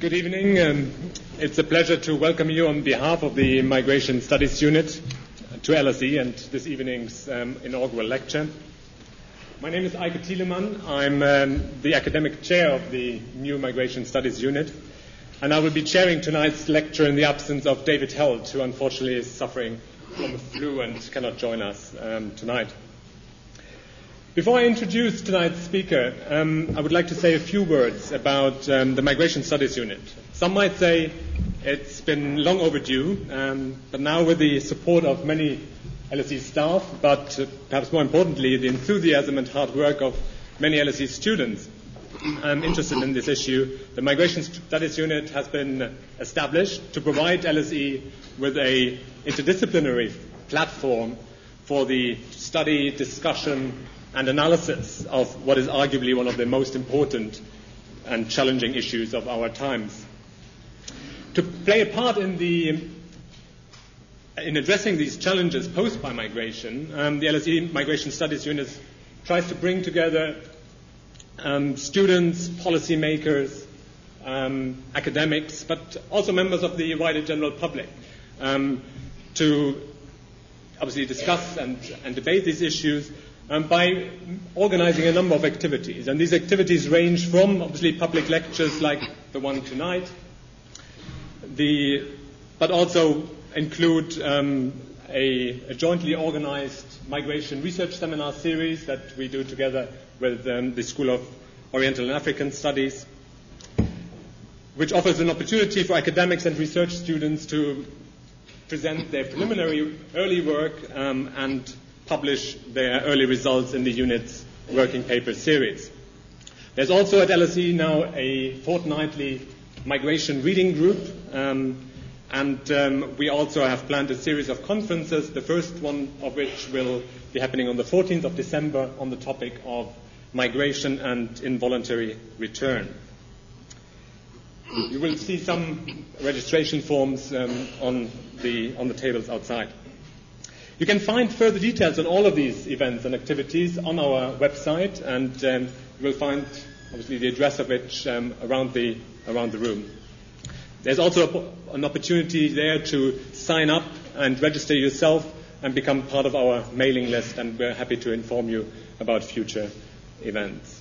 Good evening. Um, it's a pleasure to welcome you on behalf of the Migration Studies Unit to LSE and this evening's um, inaugural lecture. My name is Eiko Thielemann. I'm um, the academic chair of the new Migration Studies Unit, and I will be chairing tonight's lecture in the absence of David Held, who unfortunately is suffering from the flu and cannot join us um, tonight. Before I introduce tonight's speaker, um, I would like to say a few words about um, the Migration Studies Unit. Some might say it's been long overdue, um, but now with the support of many LSE staff, but uh, perhaps more importantly, the enthusiasm and hard work of many LSE students um, interested in this issue, the Migration Studies Unit has been established to provide LSE with an interdisciplinary platform for the study, discussion, and analysis of what is arguably one of the most important and challenging issues of our times. To play a part in the in addressing these challenges posed by migration, um, the LSE Migration Studies Unit tries to bring together um, students, policymakers, um, academics, but also members of the wider general public um, to obviously discuss and, and debate these issues um, by organizing a number of activities. And these activities range from obviously public lectures like the one tonight, the, but also include um, a, a, jointly organized migration research seminar series that we do together with um, the School of Oriental and African Studies, which offers an opportunity for academics and research students to present their preliminary early work um, and publish their early results in the unit's working paper series. There's also at LSE now a fortnightly migration reading group, um, and um, we also have planned a series of conferences, the first one of which will be happening on the 14th of December on the topic of migration and involuntary return. You will see some registration forms um, on, the, on the tables outside. You can find further details on all of these events and activities on our website, and um, you will find, obviously, the address of it um, around, the, around the room. There's also an opportunity there to sign up and register yourself and become part of our mailing list, and we're happy to inform you about future events.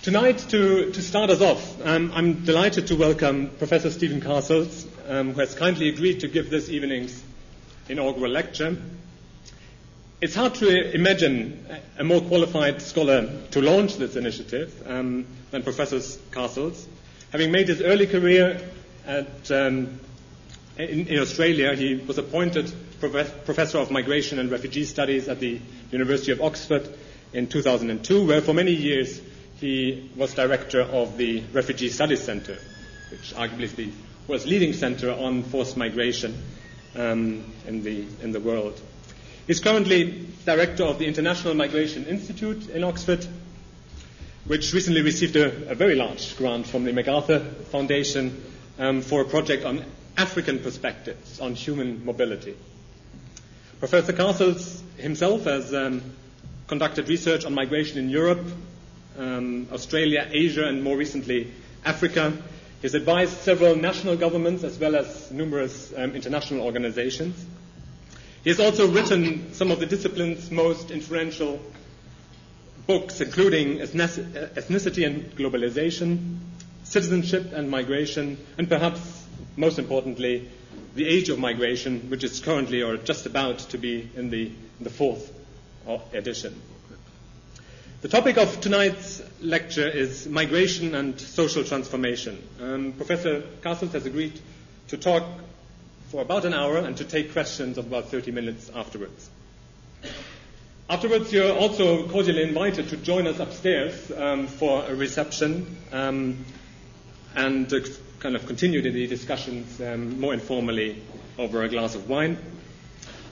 Tonight, to, to start us off, um, I'm delighted to welcome Professor Stephen Castles, um, who has kindly agreed to give this evening's inaugural lecture. It's hard to imagine a more qualified scholar to launch this initiative um, than Professor Castles. Having made his early career at, um, in, in, Australia, he was appointed prof- Professor of Migration and Refugee Studies at the University of Oxford in 2002, where for many years he was director of the Refugee Studies Centre, which arguably is the world's leading centre on forced migration um, in, the, in the world. He's currently director of the International Migration Institute in Oxford, which recently received a, a very large grant from the MacArthur Foundation um, for a project on African perspectives on human mobility. Professor Castles himself has um, conducted research on migration in Europe, um, Australia, Asia, and more recently Africa, he has advised several national governments as well as numerous um, international organizations. He has also written some of the discipline's most influential books, including Ethnicity and Globalization, Citizenship and Migration, and perhaps most importantly, The Age of Migration, which is currently or just about to be in the, in the fourth uh, edition. The topic of tonight's lecture is migration and social transformation. Um, Professor Castles has agreed to talk for about an hour and to take questions of about 30 minutes afterwards. Afterwards, you're also cordially invited to join us upstairs um, for a reception um, and uh, kind of continue the discussions um, more informally over a glass of wine.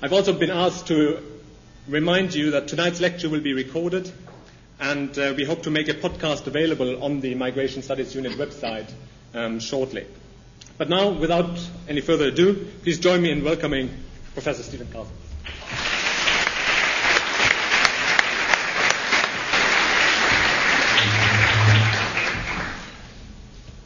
I've also been asked to remind you that tonight's lecture will be recorded and uh, we hope to make a podcast available on the Migration Studies Unit website um, shortly. But now, without any further ado, please join me in welcoming Professor Stephen Castles.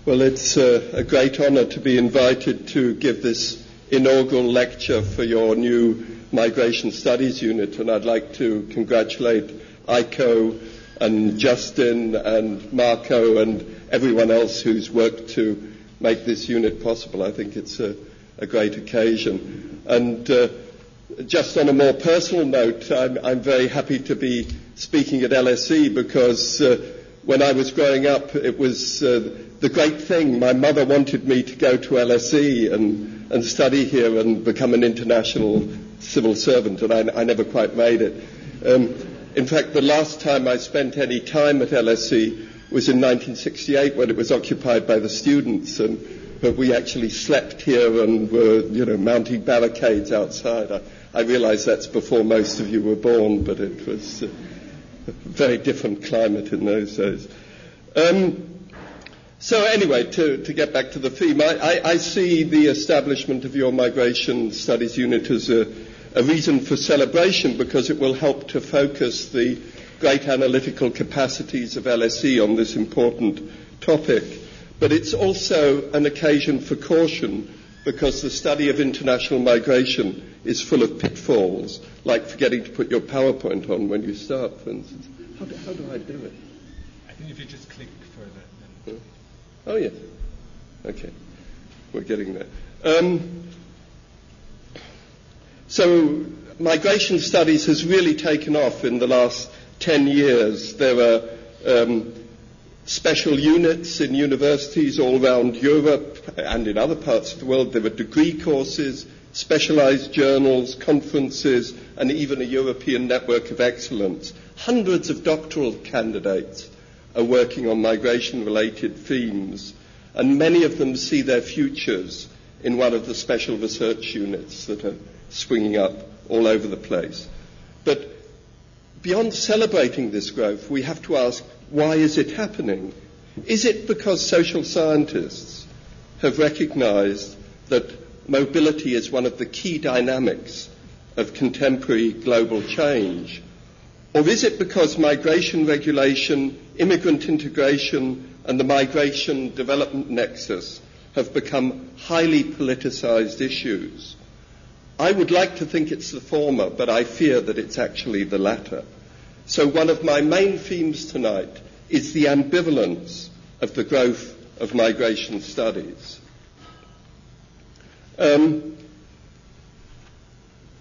Well, it's uh, a great honor to be invited to give this inaugural lecture for your new Migration Studies unit, and I'd like to congratulate Eiko and Justin and Marco and everyone else who's worked to make this unit possible. I think it's a, a great occasion. And uh, just on a more personal note, I'm, I'm, very happy to be speaking at LSE because uh, when I was growing up, it was uh, the great thing. My mother wanted me to go to LSE and, and study here and become an international civil servant, and I, I never quite made it. Um, in fact, the last time I spent any time at LSE was in 1968 when it was occupied by the students, and but we actually slept here and were, you know, mounting barricades outside. I, I realize that's before most of you were born, but it was a very different climate in those days. Um, so anyway, to, to, get back to the theme, I, I, I, see the establishment of your migration studies unit as a, a reason for celebration because it will help to focus the great analytical capacities of LSE on this important topic. But it's also an occasion for caution because the study of international migration is full of pitfalls, like forgetting to put your PowerPoint on when you start, for instance. How do, how do I do it? I think if you just click further. Then... Oh, yes. Okay. We're getting there. Um, so migration studies has really taken off in the last 10 years. There are um, special units in universities all around Europe and in other parts of the world. There are degree courses, specialized journals, conferences, and even a European network of excellence. Hundreds of doctoral candidates are working on migration related themes, and many of them see their futures in one of the special research units that are springing up all over the place. But beyond celebrating this growth, we have to ask why is it happening? Is it because social scientists have recognized that mobility is one of the key dynamics of contemporary global change? Or is it because migration regulation, immigrant integration, and the migration development nexus have become highly politicized issues? I would like to think it's the former, but I fear that it's actually the latter. So one of my main themes tonight is the ambivalence of the growth of migration studies. Um,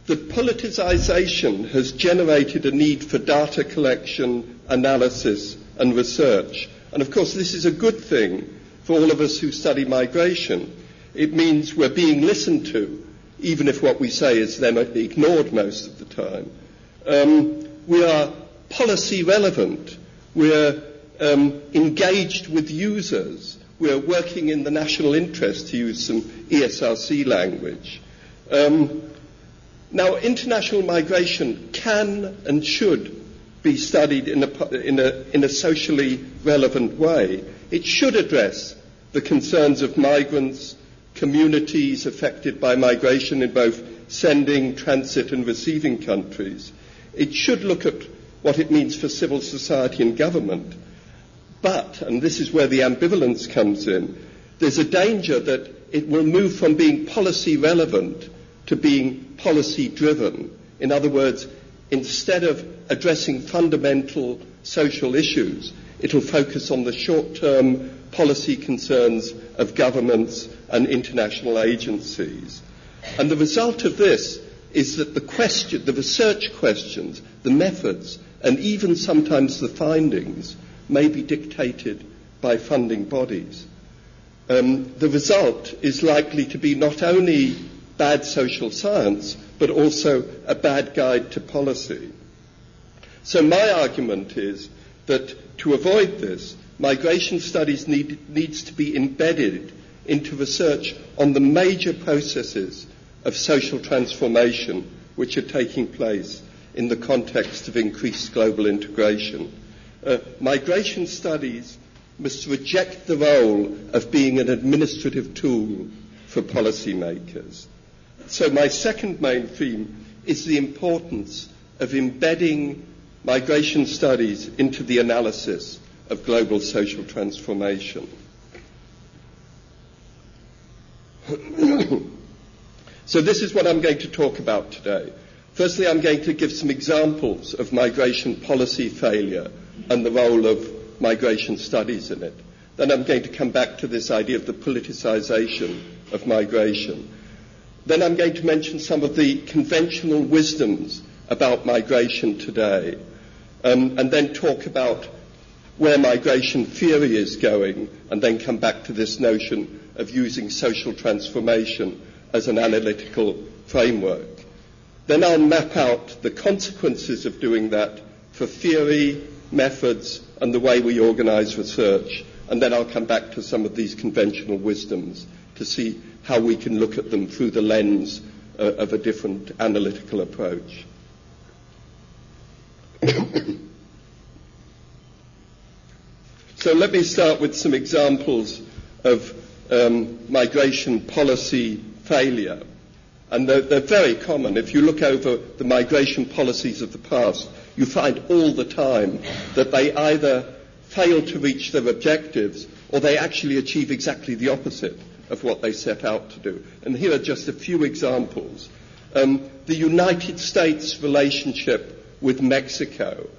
the politicization has generated a need for data collection, analysis, and research. And of course, this is a good thing for all of us who study migration. It means we're being listened to even if what we say is then ignored most of the time. Um, we are policy relevant. We're um, engaged with users. We're working in the national interest, to use some ESRC language. Um, now, international migration can and should be studied in a, in, a, in a socially relevant way. It should address the concerns of migrants, communities affected by migration in both sending, transit, and receiving countries. It should look at what it means for civil society and government. But, and this is where the ambivalence comes in, there's a danger that it will move from being policy relevant to being policy driven. In other words, instead of addressing fundamental social issues, it'll focus on the short term policy concerns of governments and international agencies. And the result of this is that the question, the research questions, the methods, and even sometimes the findings may be dictated by funding bodies. Um, the result is likely to be not only bad social science, but also a bad guide to policy. So my argument is that to avoid this, migration studies need, needs to be embedded into research on the major processes of social transformation which are taking place in the context of increased global integration. Uh, migration studies must reject the role of being an administrative tool for policymakers. So my second main theme is the importance of embedding migration studies into the analysis of global social transformation. so this is what I'm going to talk about today. Firstly, I'm going to give some examples of migration policy failure and the role of migration studies in it. Then I'm going to come back to this idea of the politicization of migration. Then I'm going to mention some of the conventional wisdoms about migration today, um, and then talk about where migration theory is going, and then come back to this notion of using social transformation as an analytical framework. Then I'll map out the consequences of doing that for theory, methods, and the way we organize research. And then I'll come back to some of these conventional wisdoms to see how we can look at them through the lens uh, of a different analytical approach. so let me start with some examples of um, migration policy failure. And they're, they're, very common. If you look over the migration policies of the past, you find all the time that they either fail to reach their objectives or they actually achieve exactly the opposite of what they set out to do. And here are just a few examples. Um, the United States relationship with Mexico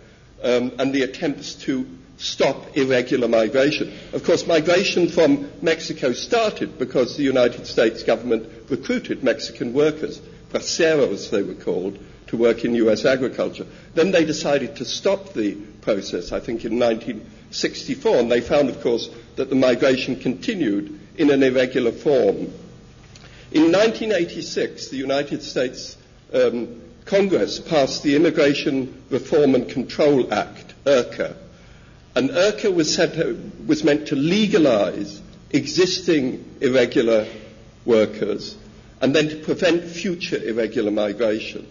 um, and the attempts to stop irregular migration. Of course, migration from Mexico started because the United States government recruited Mexican workers, braceros they were called, to work in US agriculture. Then they decided to stop the process, I think in 1964, and they found, of course, that the migration continued in an irregular form. In 1986, the United States um, Congress passed the Immigration Reform and Control Act, IRCA, and IRCA was, to, was meant to legalize existing irregular workers and then to prevent future irregular migration.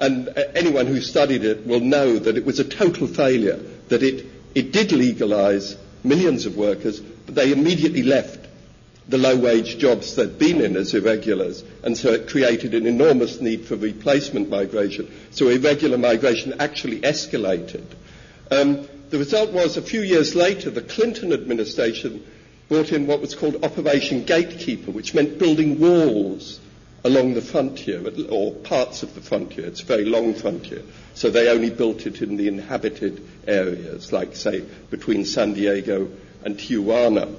And uh, anyone who studied it will know that it was a total failure, that it, it did legalize millions of workers, but they immediately left the low wage jobs they'd been in as irregulars, and so it created an enormous need for replacement migration. So irregular migration actually escalated. Um, the result was a few years later, the Clinton administration brought in what was called Operation Gatekeeper, which meant building walls along the frontier, or parts of the frontier. It's a very long frontier. So they only built it in the inhabited areas, like, say, between San Diego and Tijuana.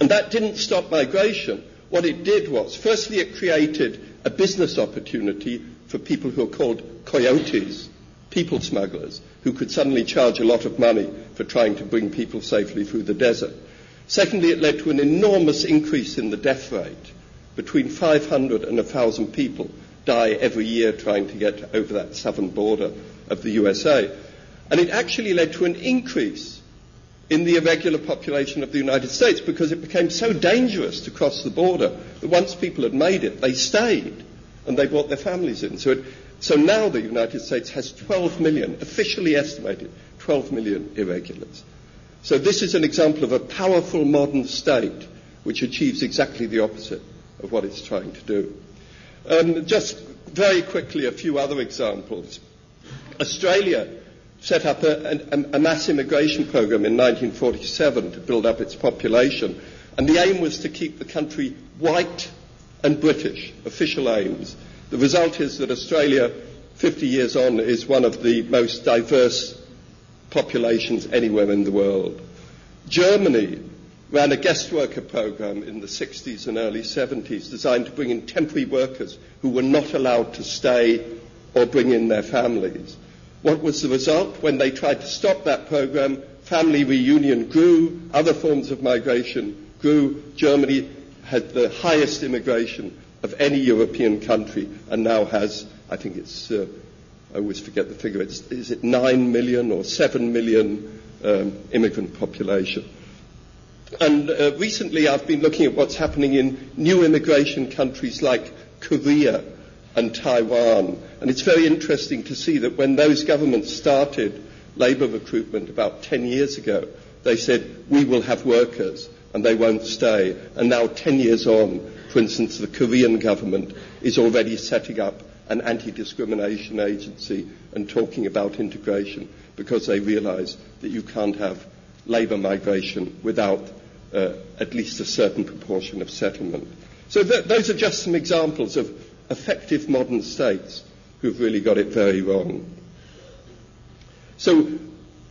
And that didn't stop migration. What it did was, firstly, it created a business opportunity for people who are called coyotes, people smugglers who could suddenly charge a lot of money for trying to bring people safely through the desert. Secondly, it led to an enormous increase in the death rate. Between 500 and 1,000 people die every year trying to get over that southern border of the USA. And it actually led to an increase in the irregular population of the United States because it became so dangerous to cross the border that once people had made it, they stayed and they brought their families in. So it so now the United States has 12 million, officially estimated 12 million irregulars. So this is an example of a powerful modern state which achieves exactly the opposite of what it's trying to do. Um, just very quickly, a few other examples. Australia set up a, a, a, mass immigration program in 1947 to build up its population, and the aim was to keep the country white and British, official aims. The result is that Australia, 50 years on, is one of the most diverse populations anywhere in the world. Germany ran a guest worker program in the 60s and early 70s designed to bring in temporary workers who were not allowed to stay or bring in their families. What was the result? When they tried to stop that program, family reunion grew, other forms of migration grew. Germany had the highest immigration of any European country and now has, I think it's, uh, I always forget the figure, it's, is it 9 million or 7 million um, immigrant population. And uh, recently I've been looking at what's happening in new immigration countries like Korea and Taiwan. And it's very interesting to see that when those governments started labour recruitment about 10 years ago, they said, we will have workers and they won't stay. And now 10 years on, for instance, the Korean government is already setting up an anti-discrimination agency and talking about integration because they realize that you can't have labor migration without uh, at least a certain proportion of settlement. So th- those are just some examples of effective modern states who've really got it very wrong. So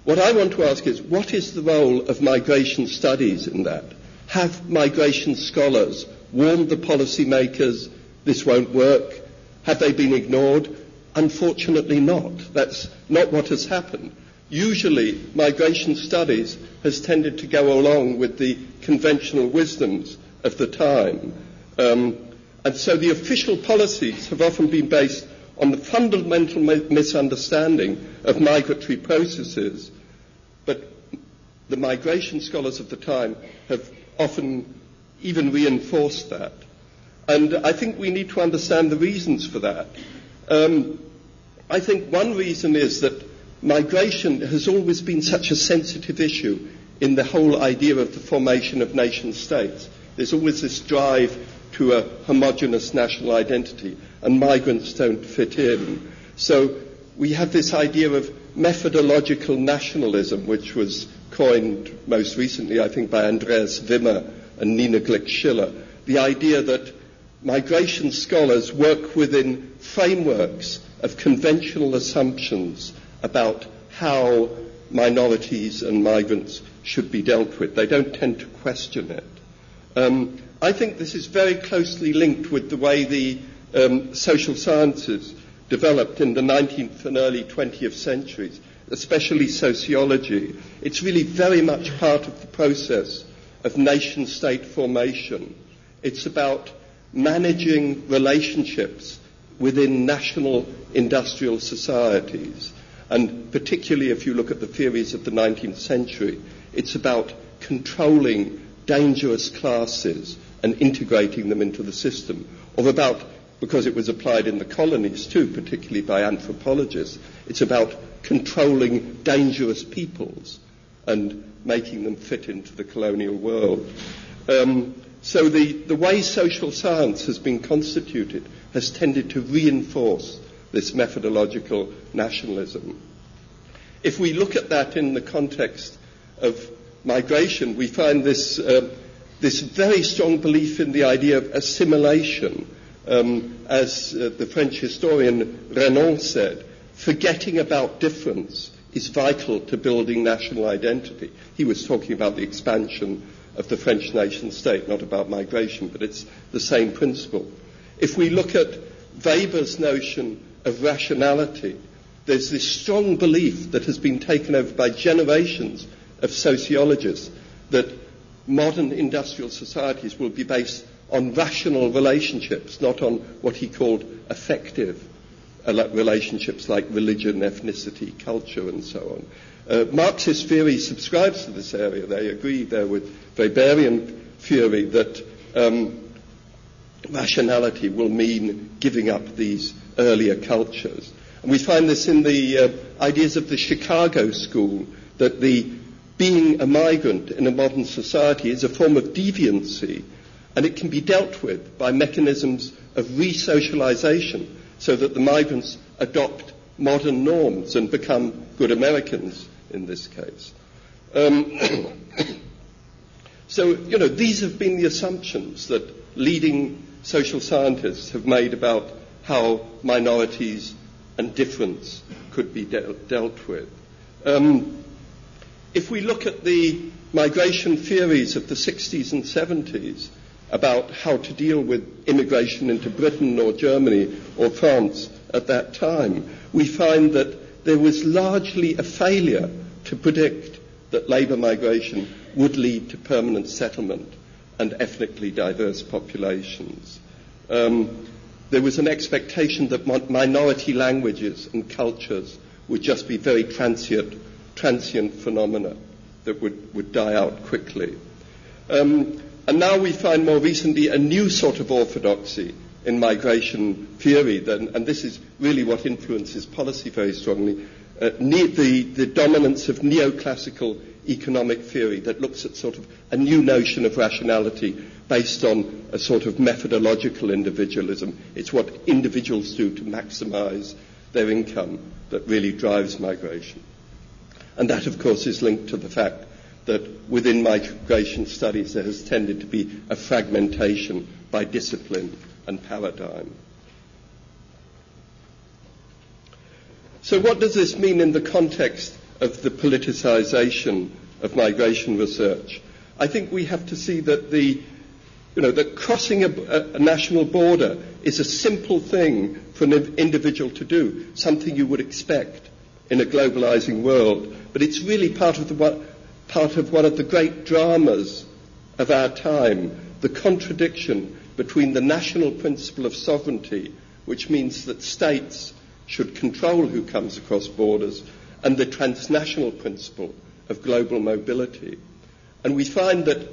what I want to ask is, what is the role of migration studies in that? Have migration scholars warned the policymakers this won't work? Have they been ignored? Unfortunately not. That's not what has happened. Usually, migration studies has tended to go along with the conventional wisdoms of the time. Um, and so the official policies have often been based on the fundamental misunderstanding of migratory processes. But the migration scholars of the time have often even reinforced that. And I think we need to understand the reasons for that. Um, I think one reason is that migration has always been such a sensitive issue in the whole idea of the formation of nation states. There's always this drive to a homogenous national identity, and migrants don't fit in. So we have this idea of methodological nationalism, which was coined most recently, I think, by Andreas Wimmer and Nina Glick-Schiller. The idea that migration scholars work within frameworks of conventional assumptions about how minorities and migrants should be dealt with. They don't tend to question it. Um, I think this is very closely linked with the way the um, social sciences developed in the 19th and early 20th centuries, especially sociology. It's really very much part of the process of nation state formation. It's about managing relationships within national industrial societies. And particularly if you look at the theories of the 19th century, it's about controlling dangerous classes and integrating them into the system, or about, because it was applied in the colonies too, particularly by anthropologists, it's about controlling dangerous peoples and making them fit into the colonial world. Um, so the, the way social science has been constituted has tended to reinforce this methodological nationalism. If we look at that in the context of migration, we find this, uh, this very strong belief in the idea of assimilation. Um, as uh, the French historian Renan said, forgetting about difference is vital to building national identity. He was talking about the expansion of the French nation state, not about migration, but it's the same principle. If we look at Weber's notion of rationality, there's this strong belief that has been taken over by generations of sociologists that modern industrial societies will be based on rational relationships, not on what he called affective uh, relationships like religion, ethnicity, culture, and so on. Uh, Marxist theory subscribes to this area. They agree there with Weberian theory that um, rationality will mean giving up these earlier cultures. And we find this in the uh, ideas of the Chicago School that the being a migrant in a modern society is a form of deviancy and it can be dealt with by mechanisms of re-socialization so that the migrants adopt modern norms and become good Americans in this case. Um, so, you know, these have been the assumptions that leading social scientists have made about how minorities and difference could be de- dealt with. Um, if we look at the migration theories of the 60s and 70s about how to deal with immigration into Britain or Germany or France at that time, we find that there was largely a failure to predict that labour migration would lead to permanent settlement and ethnically diverse populations. Um, there was an expectation that minority languages and cultures would just be very transient, transient phenomena that would, would die out quickly. Um, and now we find more recently a new sort of orthodoxy in migration theory, and this is really what influences policy very strongly, uh, ne- the, the dominance of neoclassical economic theory that looks at sort of a new notion of rationality based on a sort of methodological individualism. It's what individuals do to maximize their income that really drives migration. And that, of course, is linked to the fact that within migration studies there has tended to be a fragmentation by discipline and paradigm. So, what does this mean in the context of the politicization of migration research? I think we have to see that the you know, that crossing a, a, national border is a simple thing for an individual to do, something you would expect in a globalizing world. But it's really part of, the, part of one of the great dramas of our time, the contradiction between the national principle of sovereignty, which means that states should control who comes across borders, and the transnational principle of global mobility. And we find that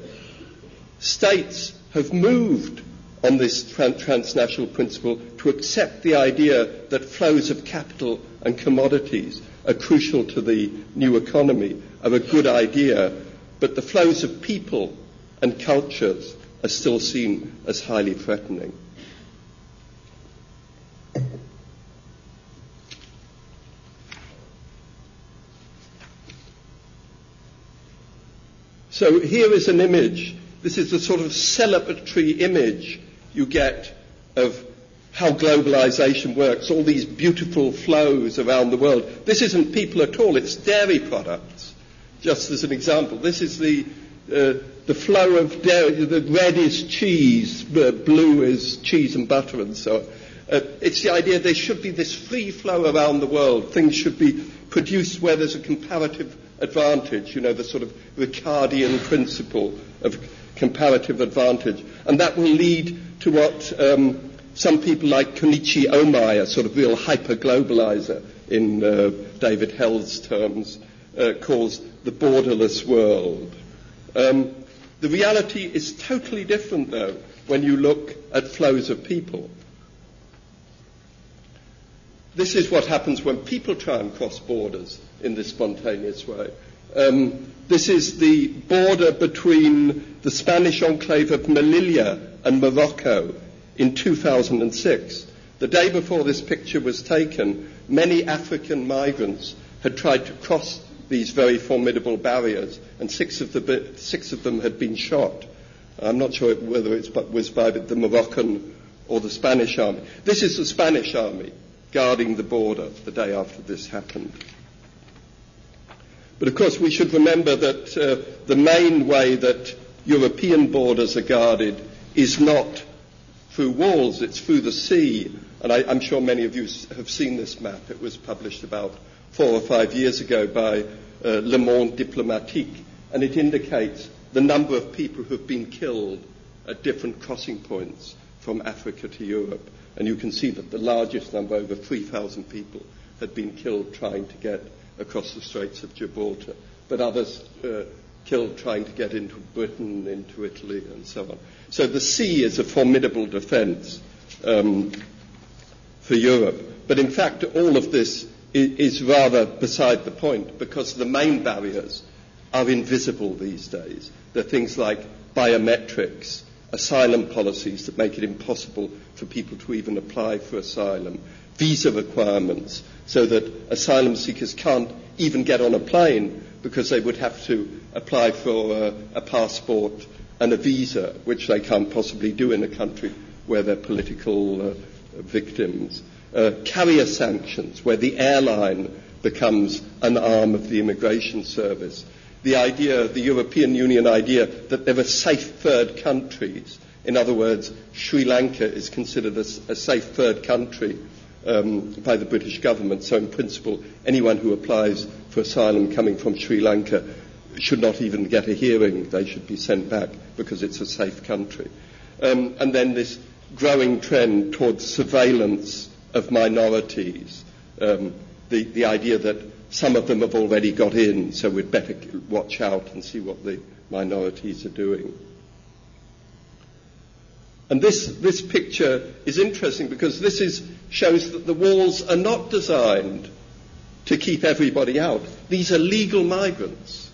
states have moved on this transnational principle to accept the idea that flows of capital and commodities are crucial to the new economy, are a good idea, but the flows of people and cultures are still seen as highly threatening. So here is an image this is a sort of celebratory image you get of how globalization works, all these beautiful flows around the world. This isn't people at all, it's dairy products. Just as an example, this is the, uh, the flow of dairy. The red is cheese, the blue is cheese and butter and so on. Uh, it's the idea there should be this free flow around the world. Things should be produced where there's a comparative advantage, you know, the sort of Ricardian principle of comparative advantage. And that will lead to what um, some people like Kenichi Ohmae, a sort of real hyper-globalizer in uh, David Held's terms, uh, calls the borderless world. Um, the reality is totally different, though, when you look at flows of people. This is what happens when people try and cross borders in this spontaneous way. Um, this is the border between the Spanish enclave of Melilla and Morocco in 2006. The day before this picture was taken, many African migrants had tried to cross these very formidable barriers, and six of, the, six of them had been shot. I'm not sure whether it was by the Moroccan or the Spanish army. This is the Spanish army guarding the border the day after this happened. But of course, we should remember that uh, the main way that European borders are guarded is not through walls, it's through the sea. And I, am sure many of you have seen this map. It was published about four or five years ago by uh, Le Monde Diplomatique, and it indicates the number of people who have been killed at different crossing points from Africa to Europe. And you can see that the largest number, over 3,000 people, had been killed trying to get across the Straits of Gibraltar, but others uh, killed trying to get into Britain, into Italy, and so on. So the sea is a formidable defense um, for Europe. But in fact, all of this is, is rather beside the point because the main barriers are invisible these days. They're things like biometrics, asylum policies that make it impossible for people to even apply for asylum, visa requirements, so that asylum seekers can't even get on a plane because they would have to apply for a, a passport and a visa, which they can't possibly do in a country where they're political uh, victims. Uh, carrier sanctions, where the airline becomes an arm of the immigration service. The idea, the European Union idea, that there are safe third countries. In other words, Sri Lanka is considered a, a safe third country um, by the British government. So, in principle, anyone who applies for asylum coming from Sri Lanka should not even get a hearing. They should be sent back because it's a safe country. Um, and then this growing trend towards surveillance of minorities. Um, the, the idea that some of them have already got in, so we'd better watch out and see what the minorities are doing. And this, this picture is interesting because this is, shows that the walls are not designed to keep everybody out. These are legal migrants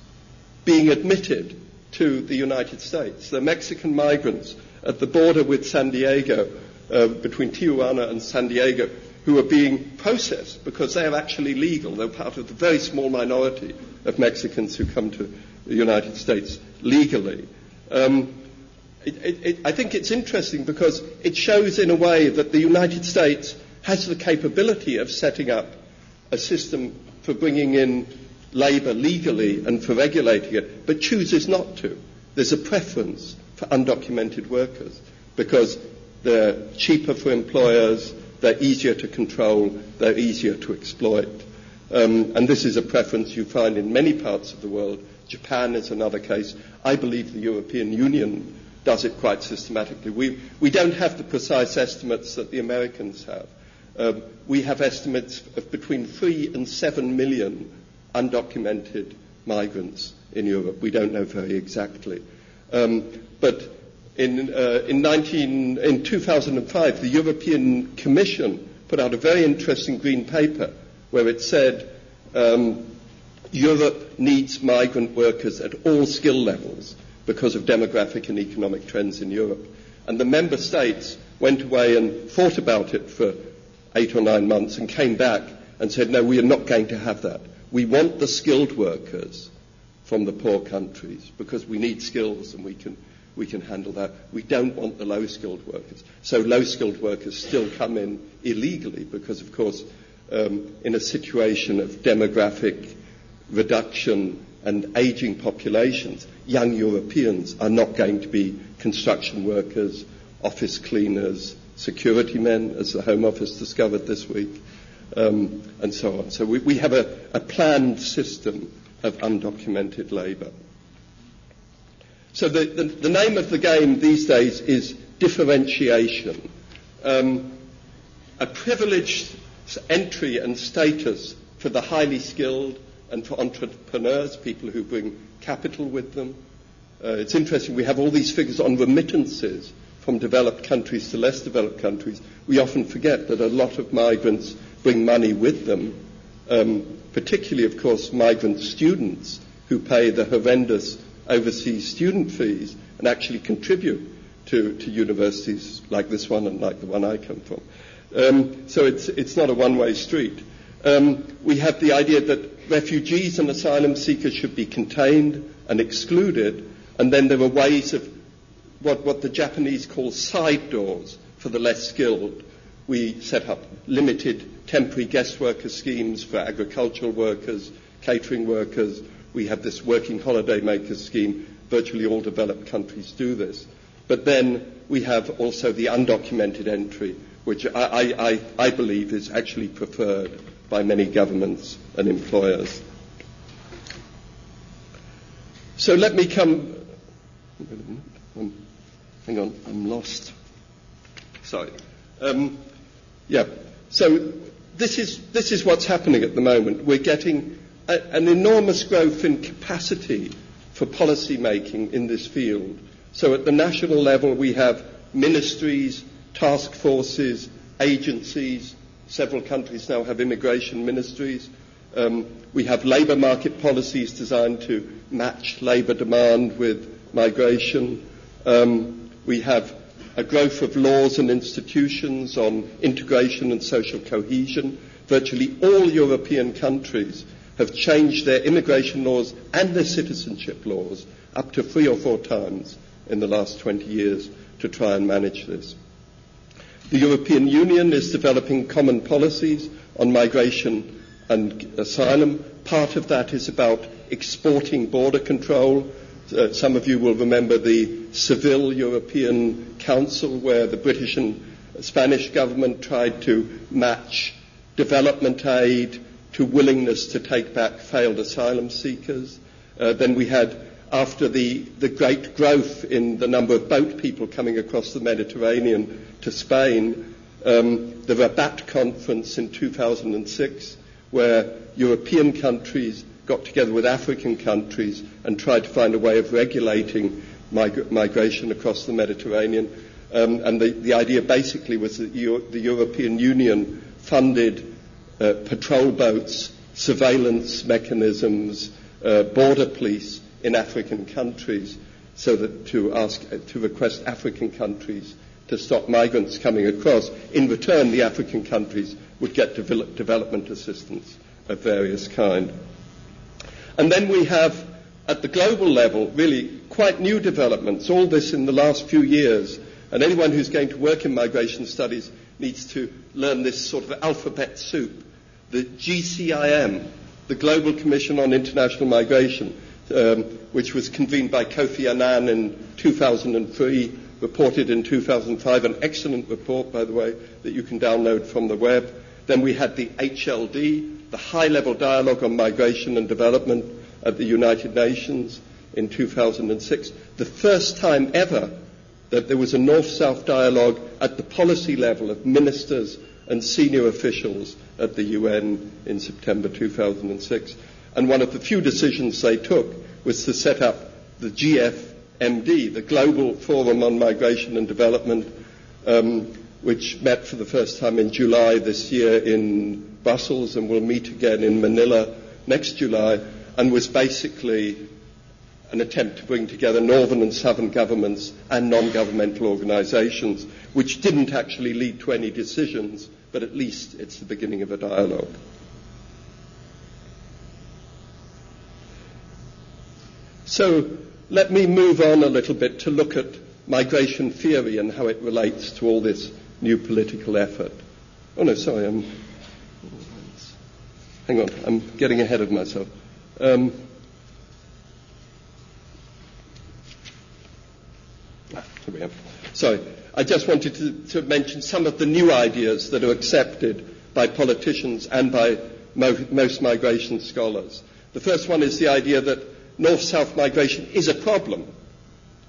being admitted to the United States. They're Mexican migrants at the border with San Diego, uh, between Tijuana and San Diego, who are being processed because they are actually legal. They're part of the very small minority of Mexicans who come to the United States legally. Um, it, it, I think it's interesting because it shows in a way that the United States has the capability of setting up a system for bringing in labour legally and for regulating it, but chooses not to. There's a preference for undocumented workers because they're cheaper for employers, they're easier to control, they're easier to exploit. Um, and this is a preference you find in many parts of the world. Japan is another case. I believe the European Union does it quite systematically. We, we don't have the precise estimates that the Americans have. Um, we have estimates of between three and seven million undocumented migrants in Europe. We don't know very exactly. Um, but in, uh, in, 19, in 2005, the European Commission put out a very interesting green paper where it said um, Europe needs migrant workers at all skill levels because of demographic and economic trends in Europe. And the member states went away and thought about it for eight or nine months and came back and said, no, we are not going to have that. We want the skilled workers from the poor countries because we need skills and we can, we can handle that. We don't want the low skilled workers. So low skilled workers still come in illegally because, of course, um, in a situation of demographic reduction and aging populations, young Europeans are not going to be construction workers, office cleaners, security men, as the Home Office discovered this week, um, and so on. So we, we have a, a planned system of undocumented labour. So the, the, the, name of the game these days is differentiation. Um, a privileged entry and status for the highly skilled and for entrepreneurs, people who bring capital with them. Uh, it's interesting, we have all these figures on remittances from developed countries to less developed countries. We often forget that a lot of migrants bring money with them um, particularly, of course, migrant students who pay the horrendous overseas student fees and actually contribute to, to universities like this one and like the one I come from. Um, so it's, it's not a one-way street. Um, we have the idea that refugees and asylum seekers should be contained and excluded, and then there are ways of what, what the Japanese call side doors for the less skilled. We set up limited temporary guest worker schemes for agricultural workers, catering workers. We have this working holiday makers scheme. Virtually all developed countries do this. But then we have also the undocumented entry, which I, I, I believe is actually preferred by many governments and employers. So let me come. Hang on, I'm lost. Sorry. Um, yeah. So this is, this is what's happening at the moment. We're getting a, an enormous growth in capacity for policy making in this field. So at the national level, we have ministries, task forces, agencies. Several countries now have immigration ministries. Um, we have labour market policies designed to match labour demand with migration. Um, we have a growth of laws and institutions on integration and social cohesion. Virtually all European countries have changed their immigration laws and their citizenship laws up to three or four times in the last 20 years to try and manage this. The European Union is developing common policies on migration and asylum. Part of that is about exporting border control uh, some of you will remember the Seville European Council, where the British and Spanish government tried to match development aid to willingness to take back failed asylum seekers. Uh, then we had, after the, the great growth in the number of boat people coming across the Mediterranean to Spain, um, the Rabat Conference in 2006, where European countries got together with African countries and tried to find a way of regulating mig- migration across the Mediterranean. Um, and the, the, idea basically was that Euro- the European Union funded uh, patrol boats, surveillance mechanisms, uh, border police in African countries, so that to ask to request African countries to stop migrants coming across. In return, the African countries would get develop- development assistance of various kind. And then we have, at the global level, really quite new developments, all this in the last few years. And anyone who's going to work in migration studies needs to learn this sort of alphabet soup. The GCIM, the Global Commission on International Migration, um, which was convened by Kofi Annan in 2003, reported in 2005, an excellent report, by the way, that you can download from the web. Then we had the HLD, the High Level Dialogue on Migration and Development at the United Nations in 2006. The first time ever that there was a North-South dialogue at the policy level of ministers and senior officials at the UN in September 2006. And one of the few decisions they took was to set up the GFMD, the Global Forum on Migration and Development, um, which met for the first time in July this year in Brussels and will meet again in Manila next July, and was basically an attempt to bring together northern and southern governments and non-governmental organizations, which didn't actually lead to any decisions, but at least it's the beginning of a dialogue. So let me move on a little bit to look at migration theory and how it relates to all this new political effort. Oh no, sorry, I'm. Hang on, I'm getting ahead of myself. Um, we have. Sorry, I just wanted to, to, mention some of the new ideas that are accepted by politicians and by mo- most migration scholars. The first one is the idea that north-south migration is a problem,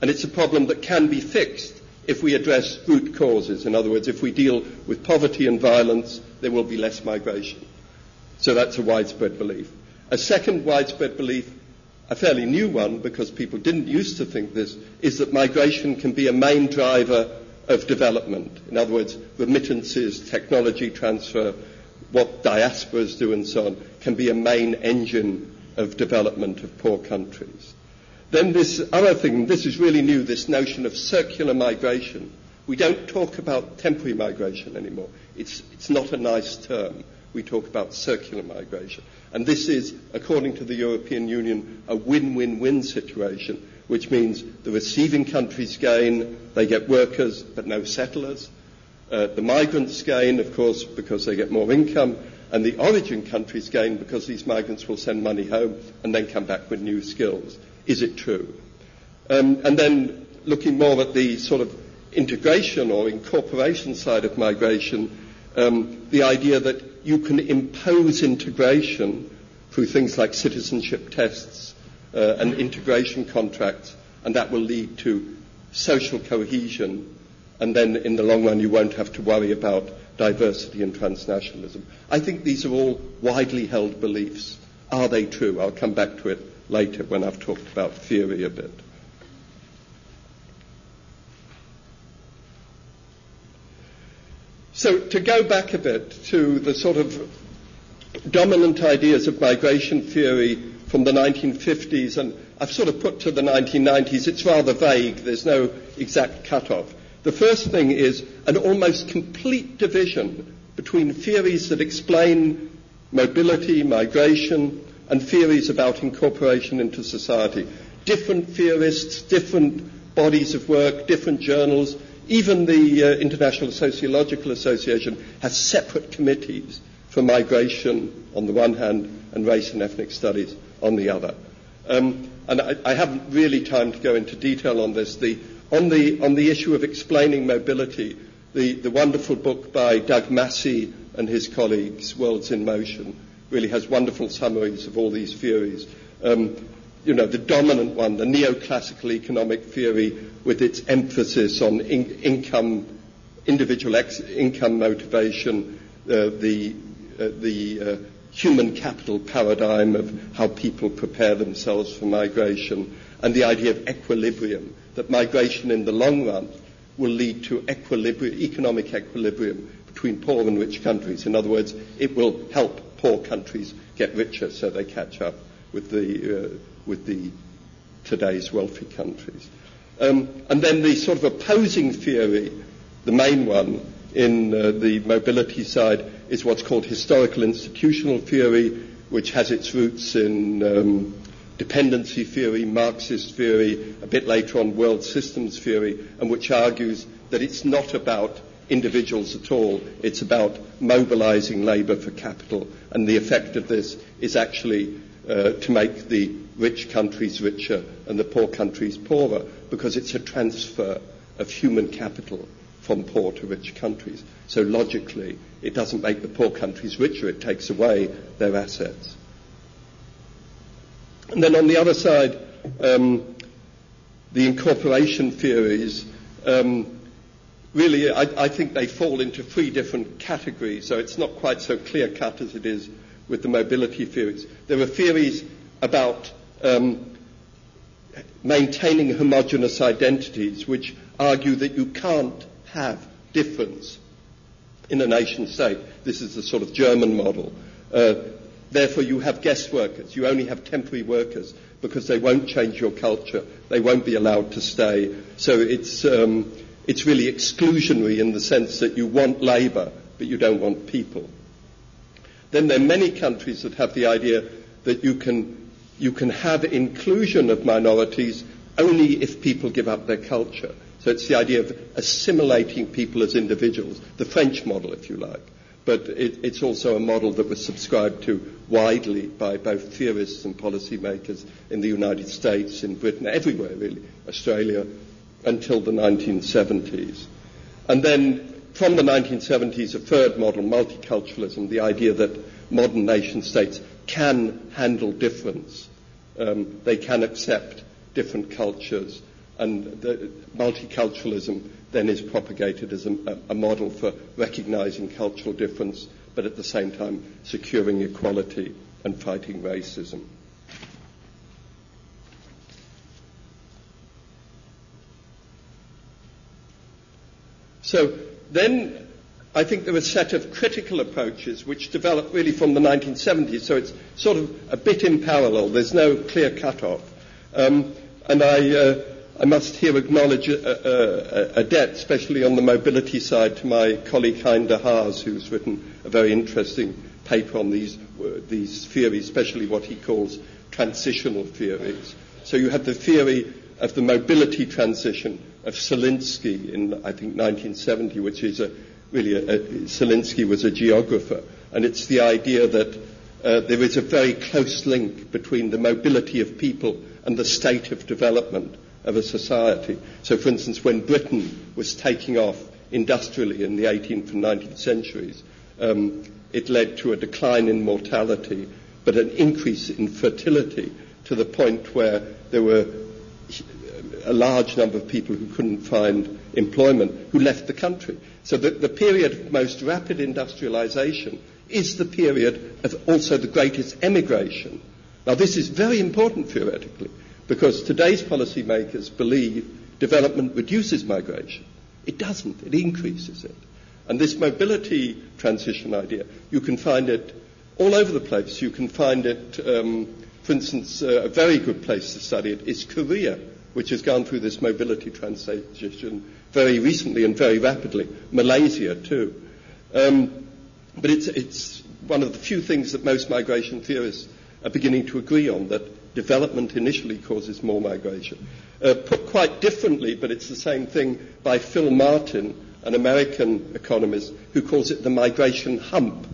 and it's a problem that can be fixed if we address root causes. In other words, if we deal with poverty and violence, there will be less migration. So that's a widespread belief. A second widespread belief a fairly new one, because people didn't used to think this, is that migration can be a main driver of development. In other words, remittances, technology transfer, what diasporas do and so on, can be a main engine of development of poor countries. Then this other thing, this is really new, this notion of circular migration. We don't talk about temporary migration anymore. It's, it's not a nice term. We talk about circular migration. And this is, according to the European Union, a win-win-win situation, which means the receiving countries gain, they get workers but no settlers. Uh, the migrants gain, of course, because they get more income, and the origin countries gain because these migrants will send money home and then come back with new skills. Is it true? Um, and then looking more at the sort of integration or incorporation side of migration, um, the idea that you can impose integration through things like citizenship tests uh, and integration contracts, and that will lead to social cohesion, and then in the long run you won't have to worry about diversity and transnationalism. I think these are all widely held beliefs. Are they true? I'll come back to it later when I've talked about theory a bit. So to go back a bit to the sort of dominant ideas of migration theory from the 1950s, and I've sort of put to the 1990s, it's rather vague, there's no exact cutoff. The first thing is an almost complete division between theories that explain mobility, migration, and theories about incorporation into society. Different theorists, different bodies of work, different journals, even the uh, International Sociological Association has separate committees for migration on the one hand and race and ethnic studies on the other. Um, and I, I, haven't really time to go into detail on this. The, on, the, on the issue of explaining mobility, the, the wonderful book by Doug Massey and his colleagues, Worlds in Motion, really has wonderful summaries of all these theories. Um, you know, the dominant one, the neoclassical economic theory with its emphasis on in- income, individual ex- income motivation, uh, the, uh, the uh, human capital paradigm of how people prepare themselves for migration, and the idea of equilibrium, that migration in the long run will lead to equilibrium, economic equilibrium between poor and rich countries. In other words, it will help poor countries get richer so they catch up with the, uh, with the today's wealthy countries. Um, and then the sort of opposing theory, the main one in uh, the mobility side, is what's called historical institutional theory, which has its roots in um, dependency theory, Marxist theory, a bit later on world systems theory, and which argues that it's not about individuals at all, it's about mobilizing labor for capital, and the effect of this is actually uh, to make the rich countries richer and the poor countries poorer, because it's a transfer of human capital from poor to rich countries. So logically, it doesn't make the poor countries richer, it takes away their assets. And then on the other side, um, the incorporation theories, um, really, I, I, think they fall into three different categories, so it's not quite so clear cut as it is with the mobility theories. There are theories about um, maintaining homogeneous identities, which argue that you can't have difference in a nation state. This is the sort of German model. Uh, Therefore, you have guest workers. You only have temporary workers because they won't change your culture. They won't be allowed to stay. So it's, um, it's really exclusionary in the sense that you want labour, but you don't want people. Then there are many countries that have the idea that you can, you can have inclusion of minorities only if people give up their culture. So it's the idea of assimilating people as individuals, the French model, if you like but it, it's also a model that was subscribed to widely by both theorists and policymakers in the United States, in Britain, everywhere really, Australia, until the 1970s. And then from the 1970s, a third model, multiculturalism, the idea that modern nation states can handle difference. Um, they can accept different cultures. And multiculturalism then is propagated as a, a model for recognizing cultural difference, but at the same time securing equality and fighting racism. So then I think there are a set of critical approaches which developed really from the 1970s, so it's sort of a bit in parallel. There's no clear cut-off. Um, and I, uh, I must here acknowledge a, a, a, debt, especially on the mobility side, to my colleague Hein de Haas, who's written a very interesting paper on these, uh, these theories, especially what he calls transitional theories. So you have the theory of the mobility transition of Zelinsky in, I think, 1970, which is a, really, a, a, Zelinsky was a geographer, and it's the idea that uh, there is a very close link between the mobility of people and the state of development of a society. So, for instance, when Britain was taking off industrially in the 18th and 19th centuries, um, it led to a decline in mortality, but an increase in fertility to the point where there were a large number of people who couldn't find employment who left the country. So the, the period of most rapid industrialization is the period of also the greatest emigration. Now, this is very important theoretically because today's policymakers believe development reduces migration. It doesn't, it increases it. And this mobility transition idea, you can find it all over the place. You can find it, um, for instance, uh, a very good place to study it is Korea, which has gone through this mobility transition very recently and very rapidly. Malaysia, too. Um, but it's, it's one of the few things that most migration theorists are beginning to agree on that development initially causes more migration. Uh, put quite differently, but it's the same thing by Phil Martin, an American economist, who calls it the migration hump.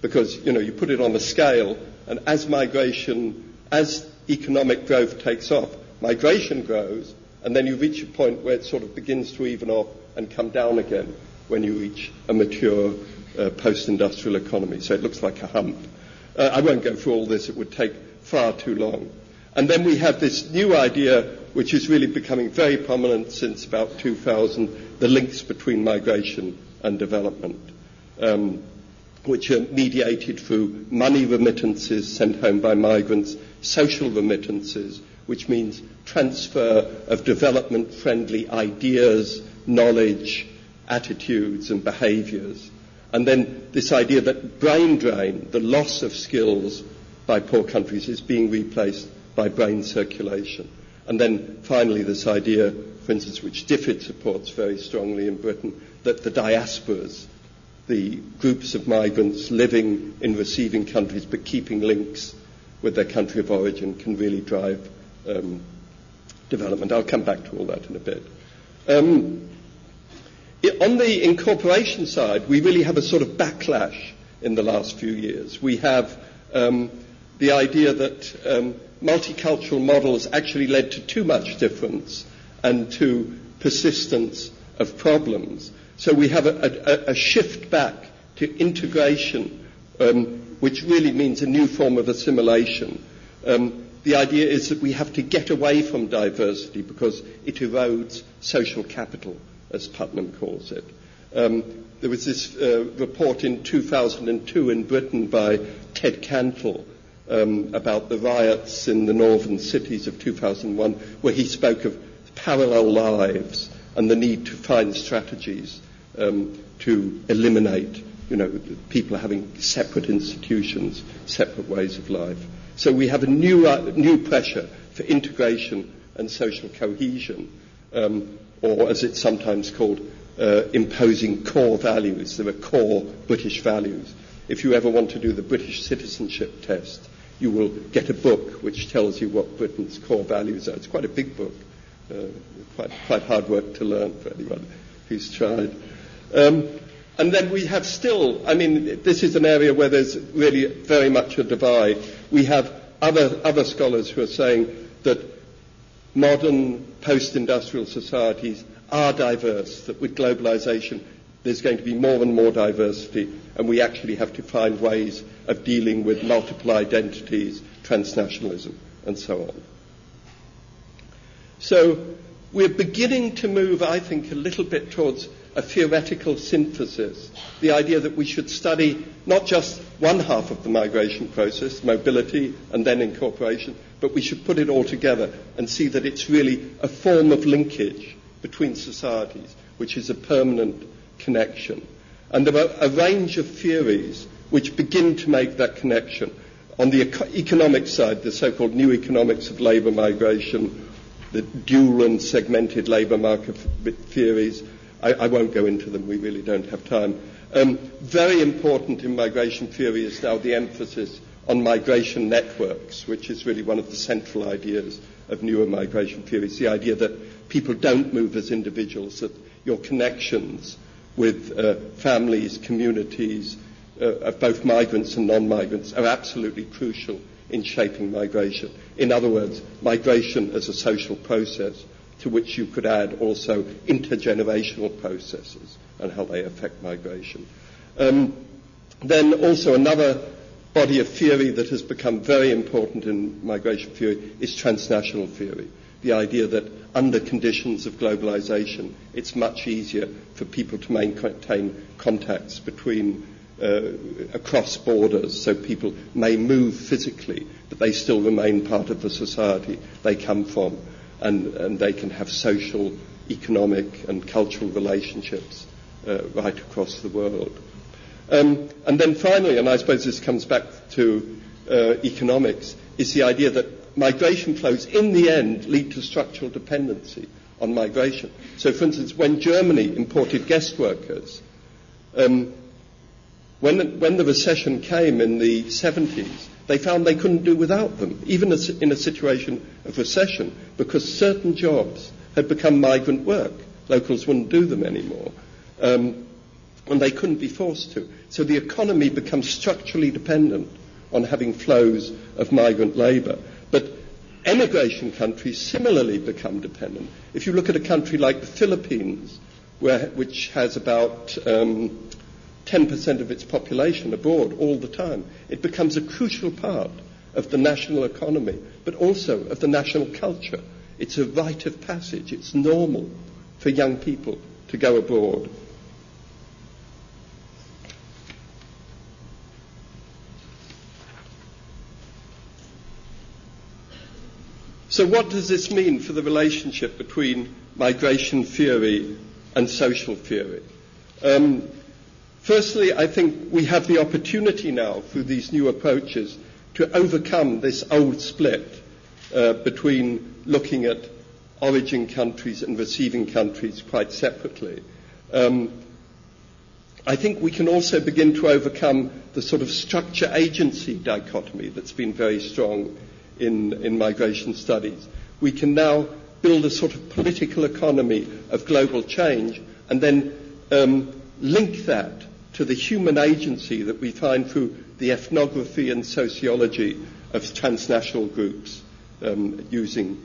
Because, you know, you put it on a scale, and as migration, as economic growth takes off, migration grows, and then you reach a point where it sort of begins to even off and come down again when you reach a mature uh, post-industrial economy. So it looks like a hump. Uh, I won't go through all this. It would take far too long. And then we have this new idea, which is really becoming very prominent since about 2000, the links between migration and development, um, which are mediated through money remittances sent home by migrants, social remittances, which means transfer of development friendly ideas, knowledge, attitudes, and behaviors. And then this idea that brain drain, the loss of skills, by poor countries is being replaced by brain circulation. And then finally, this idea, for instance, which DFID supports very strongly in Britain, that the diasporas, the groups of migrants living in receiving countries but keeping links with their country of origin can really drive um, development. I'll come back to all that in a bit. Um, on the incorporation side, we really have a sort of backlash in the last few years. We have um, the idea that um, multicultural models actually led to too much difference and to persistence of problems. So we have a, a, a shift back to integration, um, which really means a new form of assimilation. Um, the idea is that we have to get away from diversity because it erodes social capital, as Putnam calls it. Um, there was this uh, report in 2002 in Britain by Ted Cantle um, about the riots in the northern cities of 2001, where he spoke of parallel lives and the need to find strategies um, to eliminate, you know, people having separate institutions, separate ways of life. So we have a new, uh, new pressure for integration and social cohesion, um, or as it's sometimes called, uh, imposing core values. There are core British values. If you ever want to do the British citizenship test, you will get a book which tells you what Britain's core values are. It's quite a big book, uh, quite, quite hard work to learn for anyone who's tried. Um, and then we have still, I mean, this is an area where there's really very much a divide. We have other, other scholars who are saying that modern post-industrial societies are diverse, that with globalization there's going to be more and more diversity, and we actually have to find ways of dealing with multiple identities, transnationalism, and so on. So we're beginning to move, I think, a little bit towards a theoretical synthesis, the idea that we should study not just one half of the migration process, mobility and then incorporation, but we should put it all together and see that it's really a form of linkage between societies, which is a permanent connection. And there are a range of theories which begin to make that connection. On the eco- economic side, the so-called new economics of labour migration, the dual and segmented labour market theories, I, I, won't go into them, we really don't have time. Um, very important in migration theory is now the emphasis on migration networks, which is really one of the central ideas of newer migration theories. The idea that people don't move as individuals, that your connections with uh, families, communities uh, of both migrants and non-migrants are absolutely crucial in shaping migration. In other words, migration as a social process to which you could add also intergenerational processes and how they affect migration. Um, then also another body of theory that has become very important in migration theory is transnational theory. The idea that under conditions of globalization, it's much easier for people to maintain contacts between uh, across borders, so people may move physically, but they still remain part of the society they come from and, and they can have social, economic, and cultural relationships uh, right across the world. Um, and then finally, and I suppose this comes back to uh, economics, is the idea that migration flows in the end lead to structural dependency on migration. So, for instance, when Germany imported guest workers, um, when, when the recession came in the 70s, they found they couldn't do without them, even in a situation of recession, because certain jobs had become migrant work. Locals wouldn't do them anymore. Um, and they couldn't be forced to. So the economy becomes structurally dependent on having flows of migrant labour. But emigration countries similarly become dependent. If you look at a country like the Philippines, where, which has about um, 10% of its population abroad all the time. It becomes a crucial part of the national economy, but also of the national culture. It's a rite of passage. It's normal for young people to go abroad. So, what does this mean for the relationship between migration theory and social theory? Um, Firstly, I think we have the opportunity now through these new approaches to overcome this old split uh, between looking at origin countries and receiving countries quite separately. Um, I think we can also begin to overcome the sort of structure agency dichotomy that's been very strong in, in migration studies. We can now build a sort of political economy of global change and then um, link that to the human agency that we find through the ethnography and sociology of transnational groups um, using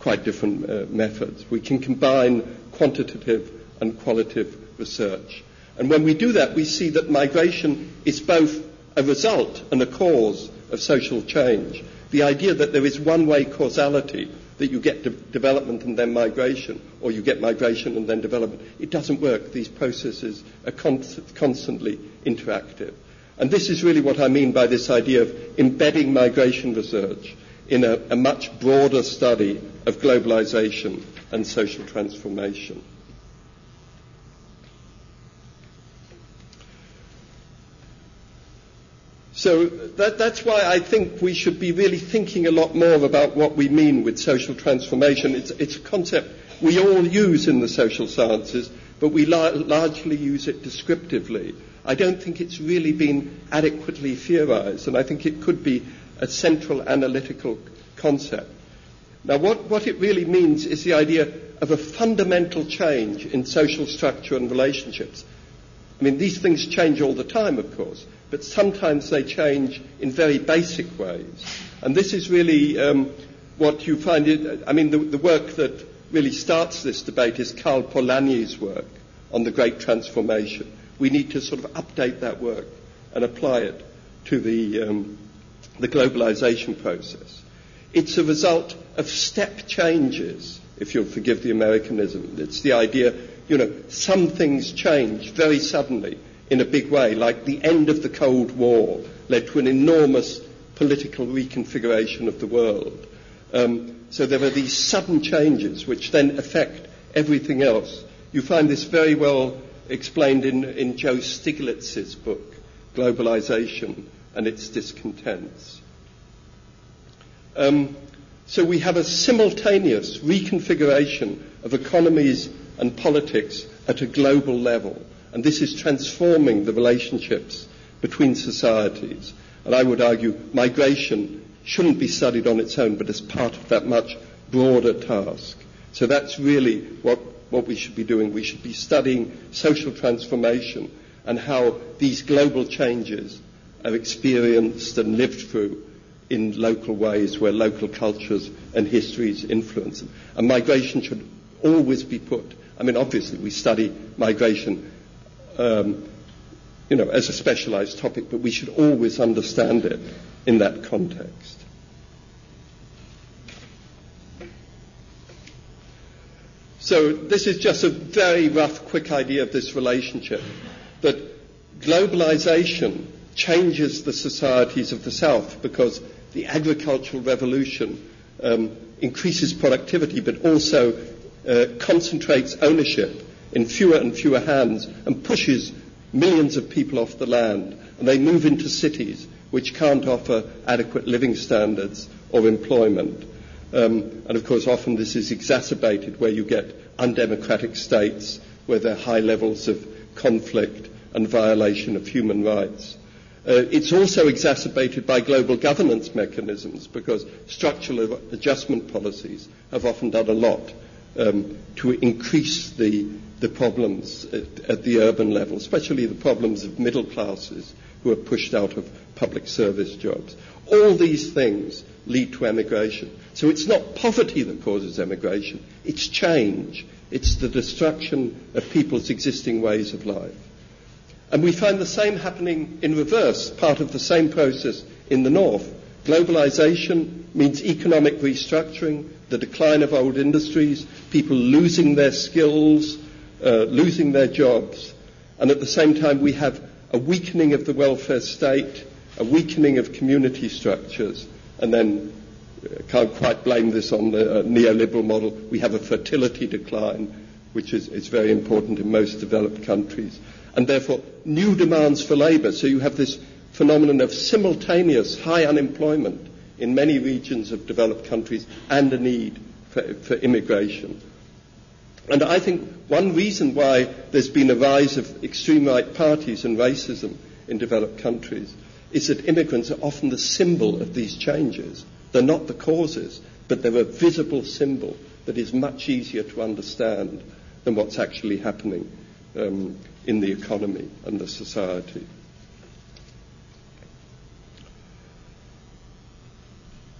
quite different uh, methods. We can combine quantitative and qualitative research. And when we do that, we see that migration is both a result and a cause of social change. The idea that there is one way causality, that you get de- development and then migration, or you get migration and then development, it doesn't work. These processes are con- constantly interactive. And this is really what I mean by this idea of embedding migration research in a, a much broader study of globalization and social transformation. So that, that's why I think we should be really thinking a lot more about what we mean with social transformation. It's, it's a concept we all use in the social sciences, but we la- largely use it descriptively. I don't think it's really been adequately theorized, and I think it could be a central analytical concept. Now, what, what it really means is the idea of a fundamental change in social structure and relationships. I mean, these things change all the time, of course, but sometimes they change in very basic ways. And this is really um, what you find. It, I mean, the, the, work that really starts this debate is Karl Polanyi's work on the Great Transformation. We need to sort of update that work and apply it to the, um, the globalization process. It's a result of step changes, if you'll forgive the Americanism. It's the idea, you know, some things change very suddenly in a big way, like the end of the Cold War led to an enormous political reconfiguration of the world. Um, so there are these sudden changes which then affect everything else. You find this very well explained in, in Joe Stiglitz's book, Globalization and Its Discontents. Um, so we have a simultaneous reconfiguration of economies and politics at a global level. And this is transforming the relationships between societies. And I would argue migration shouldn't be studied on its own, but as part of that much broader task. So that's really what, what we should be doing. We should be studying social transformation and how these global changes are experienced and lived through in local ways where local cultures and histories influence them. And migration should always be put. I mean, obviously, we study migration um, you know, as a specialized topic, but we should always understand it in that context. So this is just a very rough, quick idea of this relationship, that globalization changes the societies of the South because the agricultural revolution um, increases productivity but also uh, concentrates ownership in fewer and fewer hands and pushes millions of people off the land. And they move into cities which can't offer adequate living standards or employment. Um, and of course, often this is exacerbated where you get undemocratic states where there are high levels of conflict and violation of human rights. Uh, it's also exacerbated by global governance mechanisms because structural adjustment policies have often done a lot um, to increase the the problems at, at, the urban level, especially the problems of middle classes who are pushed out of public service jobs. All these things lead to emigration. So it's not poverty that causes emigration, it's change. It's the destruction of people's existing ways of life. And we find the same happening in reverse, part of the same process in the north. Globalization means economic restructuring, the decline of old industries, people losing their skills, uh, losing their jobs. And at the same time, we have a weakening of the welfare state, a weakening of community structures, and then uh, can't quite blame this on the uh, neoliberal model. We have a fertility decline, which is, is very important in most developed countries. And therefore, new demands for labour. So you have this phenomenon of simultaneous high unemployment in many regions of developed countries and a need for, for immigration. And I think One reason why there's been a rise of extreme right parties and racism in developed countries is that immigrants are often the symbol of these changes. They're not the causes, but they're a visible symbol that is much easier to understand than what's actually happening um, in the economy and the society.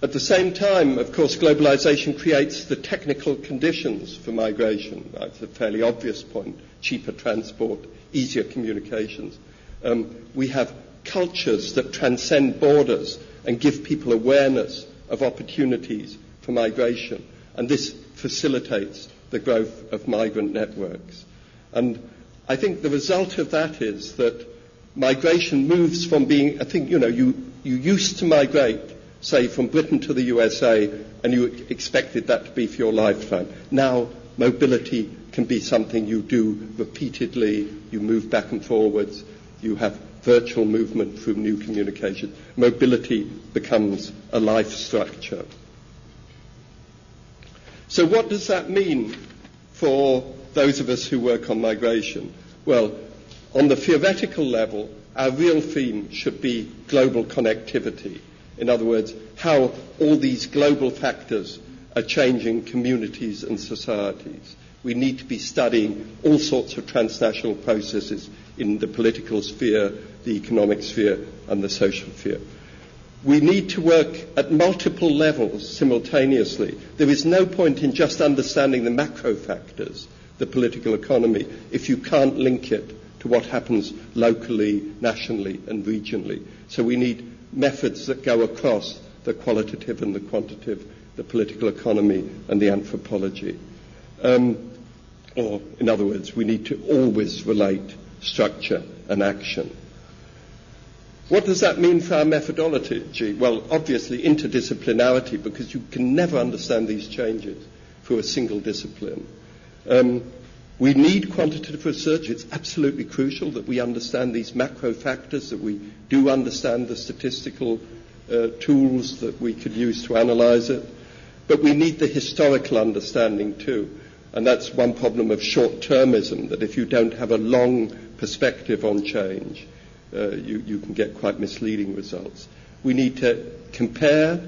At the same time, of course, globalization creates the technical conditions for migration. That's a fairly obvious point. Cheaper transport, easier communications. Um, we have cultures that transcend borders and give people awareness of opportunities for migration. And this facilitates the growth of migrant networks. And I think the result of that is that migration moves from being, I think, you know, you, you used to migrate say, from Britain to the USA, and you expected that to be for your lifetime. Now, mobility can be something you do repeatedly. You move back and forwards. You have virtual movement through new communication. Mobility becomes a life structure. So, what does that mean for those of us who work on migration? Well, on the theoretical level, our real theme should be global connectivity. In other words, how all these global factors are changing communities and societies. We need to be studying all sorts of transnational processes in the political sphere, the economic sphere, and the social sphere. We need to work at multiple levels simultaneously. There is no point in just understanding the macro factors, the political economy, if you can't link it to what happens locally, nationally, and regionally. So we need methods that go across the qualitative and the quantitative, the political economy and the anthropology. Um, or, in other words, we need to always relate structure and action. What does that mean for our methodology? Well, obviously interdisciplinarity, because you can never understand these changes through a single discipline. Um, we need quantitative research. It's absolutely crucial that we understand these macro factors, that we do understand the statistical uh, tools that we could use to analyze it. But we need the historical understanding too. And that's one problem of short termism, that if you don't have a long perspective on change, uh, you, you can get quite misleading results. We need to compare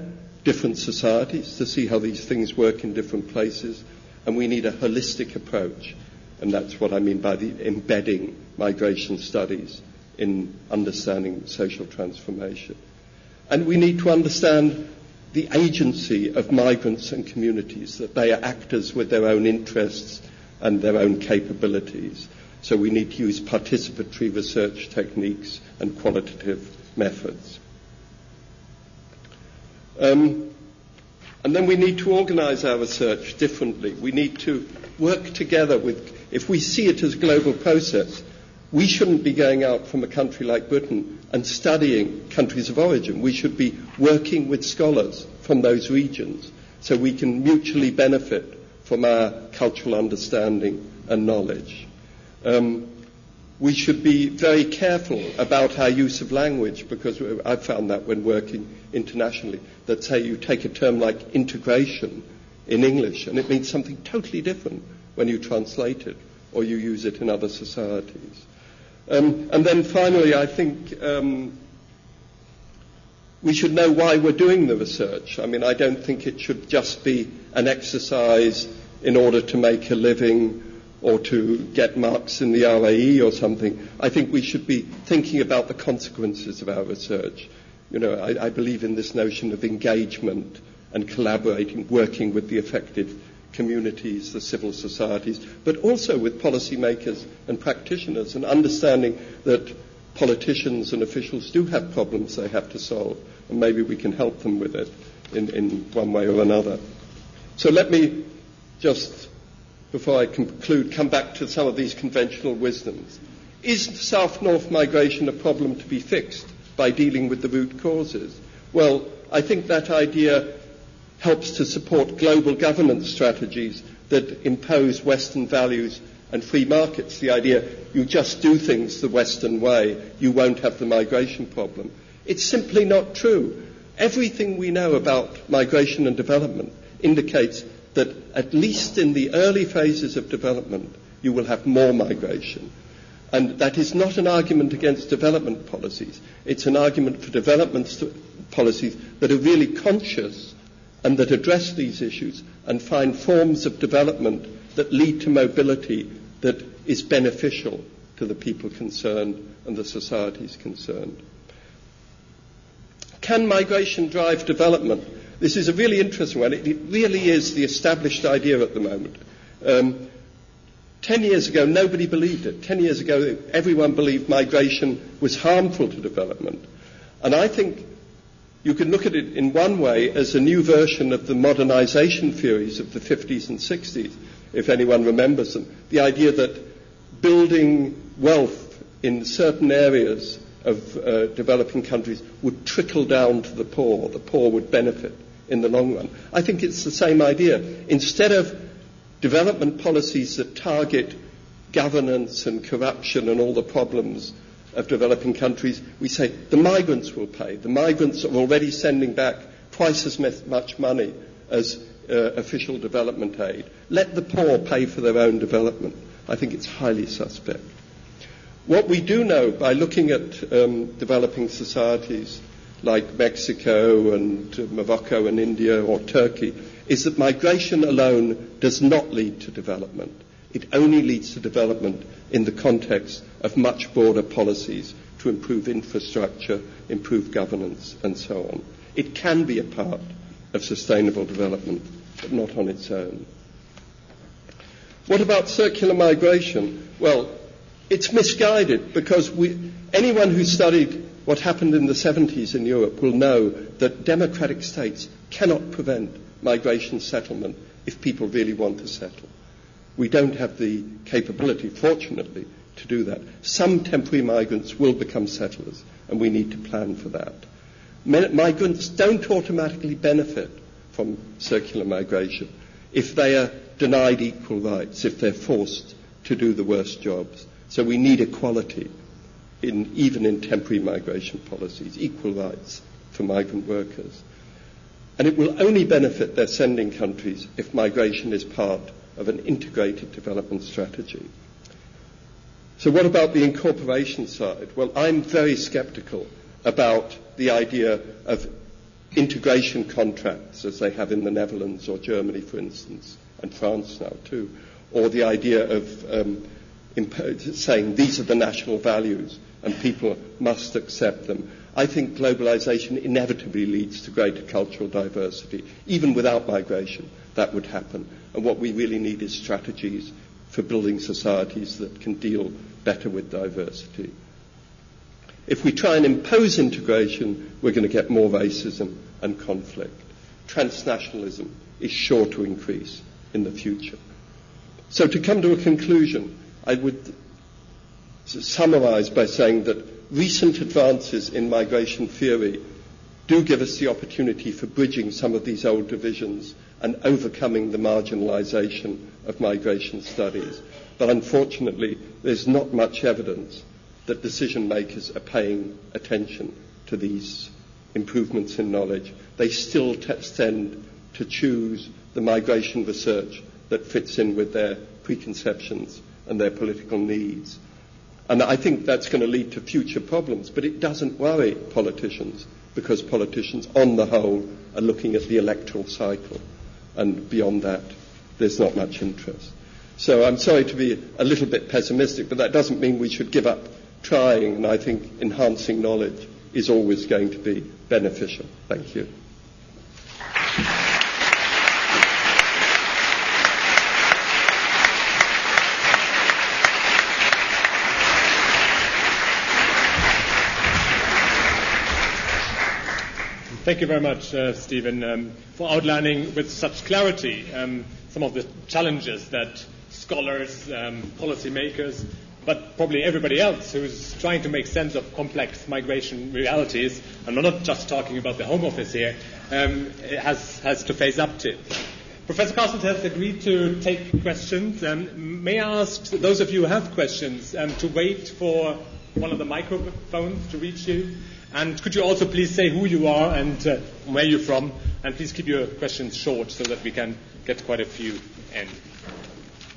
different societies to see how these things work in different places, and we need a holistic approach and that's what I mean by the embedding migration studies in understanding social transformation. And we need to understand the agency of migrants and communities, that they are actors with their own interests and their own capabilities. So we need to use participatory research techniques and qualitative methods. Um, and then we need to organize our research differently. We need to work together with if we see it as a global process, we shouldn't be going out from a country like Britain and studying countries of origin. We should be working with scholars from those regions so we can mutually benefit from our cultural understanding and knowledge. Um, we should be very careful about our use of language because I've found that when working internationally, that say you take a term like integration in English and it means something totally different when you translate it or you use it in other societies. Um, and then finally, I think um, we should know why we're doing the research. I mean, I don't think it should just be an exercise in order to make a living or to get marks in the RAE or something. I think we should be thinking about the consequences of our research. You know, I, I believe in this notion of engagement and collaborating, working with the affected communities, the civil societies, but also with policymakers and practitioners and understanding that politicians and officials do have problems they have to solve, and maybe we can help them with it in, in one way or another. So let me just, before I conclude, come back to some of these conventional wisdoms. Is south-north migration a problem to be fixed by dealing with the root causes? Well, I think that idea helps to support global governance strategies that impose Western values and free markets. The idea you just do things the Western way, you won't have the migration problem. It's simply not true. Everything we know about migration and development indicates that at least in the early phases of development, you will have more migration. And that is not an argument against development policies. It's an argument for development policies that are really conscious and that address these issues and find forms of development that lead to mobility that is beneficial to the people concerned and the societies concerned. Can migration drive development? This is a really interesting one. It, really is the established idea at the moment. Um, Ten years ago, nobody believed it. Ten years ago, everyone believed migration was harmful to development. And I think you can look at it in one way as a new version of the modernization theories of the 50s and 60s, if anyone remembers them. The idea that building wealth in certain areas of uh, developing countries would trickle down to the poor. The poor would benefit in the long run. I think it's the same idea. Instead of development policies that target governance and corruption and all the problems of developing countries, we say the migrants will pay. The migrants are already sending back twice as much money as uh, official development aid. Let the poor pay for their own development. I think it's highly suspect. What we do know by looking at um, developing societies like Mexico and Morocco and India or Turkey is that migration alone does not lead to development. It only leads to development in the context of much broader policies to improve infrastructure, improve governance, and so on. It can be a part of sustainable development, but not on its own. What about circular migration? Well, it's misguided because we, anyone who studied what happened in the 70s in Europe will know that democratic states cannot prevent migration settlement if people really want to settle. We don't have the capability, fortunately, to do that. Some temporary migrants will become settlers, and we need to plan for that. Migrants don't automatically benefit from circular migration if they are denied equal rights, if they're forced to do the worst jobs. So we need equality, in, even in temporary migration policies, equal rights for migrant workers. And it will only benefit their sending countries if migration is part of an integrated development strategy. So, what about the incorporation side? Well, I'm very skeptical about the idea of integration contracts as they have in the Netherlands or Germany, for instance, and France now too, or the idea of um, saying these are the national values and people must accept them. I think globalization inevitably leads to greater cultural diversity. Even without migration, that would happen. And what we really need is strategies for building societies that can deal better with diversity. If we try and impose integration, we're going to get more racism and conflict. Transnationalism is sure to increase in the future. So to come to a conclusion, I would summarize by saying that recent advances in migration theory do give us the opportunity for bridging some of these old divisions and overcoming the marginalization of migration studies. But unfortunately, there's not much evidence that decision makers are paying attention to these improvements in knowledge. They still tend to choose the migration research that fits in with their preconceptions and their political needs. And I think that's going to lead to future problems, but it doesn't worry politicians because politicians, on the whole, are looking at the electoral cycle. And beyond that, there's not much interest. So I'm sorry to be a little bit pessimistic, but that doesn't mean we should give up trying. And I think enhancing knowledge is always going to be beneficial. Thank you. Thank you very much, uh, Stephen, um, for outlining with such clarity um, some of the challenges that scholars, um, policymakers, but probably everybody else who's trying to make sense of complex migration realities, and we're not just talking about the Home Office here, um, has, has to face up to. Professor Castles has agreed to take questions. Um, may I ask those of you who have questions um, to wait for one of the microphones to reach you? And could you also please say who you are and uh, where you're from? And please keep your questions short so that we can get quite a few in.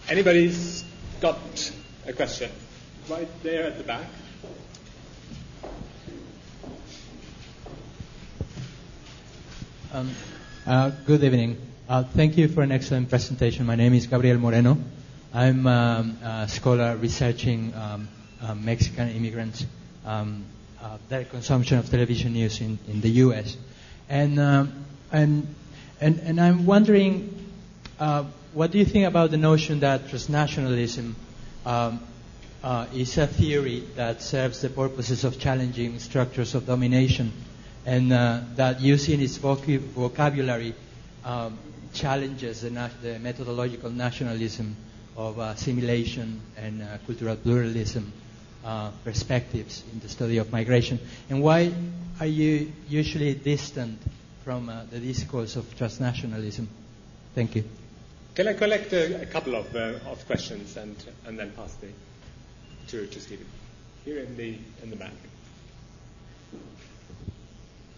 Anybody's got a question right there at the back. Um, uh, good evening. Uh, thank you for an excellent presentation. My name is Gabriel Moreno. I'm um, a scholar researching um, uh, Mexican immigrants, um, uh, their consumption of television news in, in the U.S. And, um, and, and, I'm wondering, uh, what do you think about the notion that transnationalism um, uh, is a theory that serves the purposes of challenging structures of domination and uh, that using its voc- vocabulary um, challenges the, the, methodological nationalism of assimilation and uh, cultural pluralism uh, perspectives in the study of migration? And why are you usually distant from uh, the discourse of transnationalism? Thank you. Can I collect a, a couple of, uh, of questions and, and then pass the to, to Stephen? Here in the, in the back.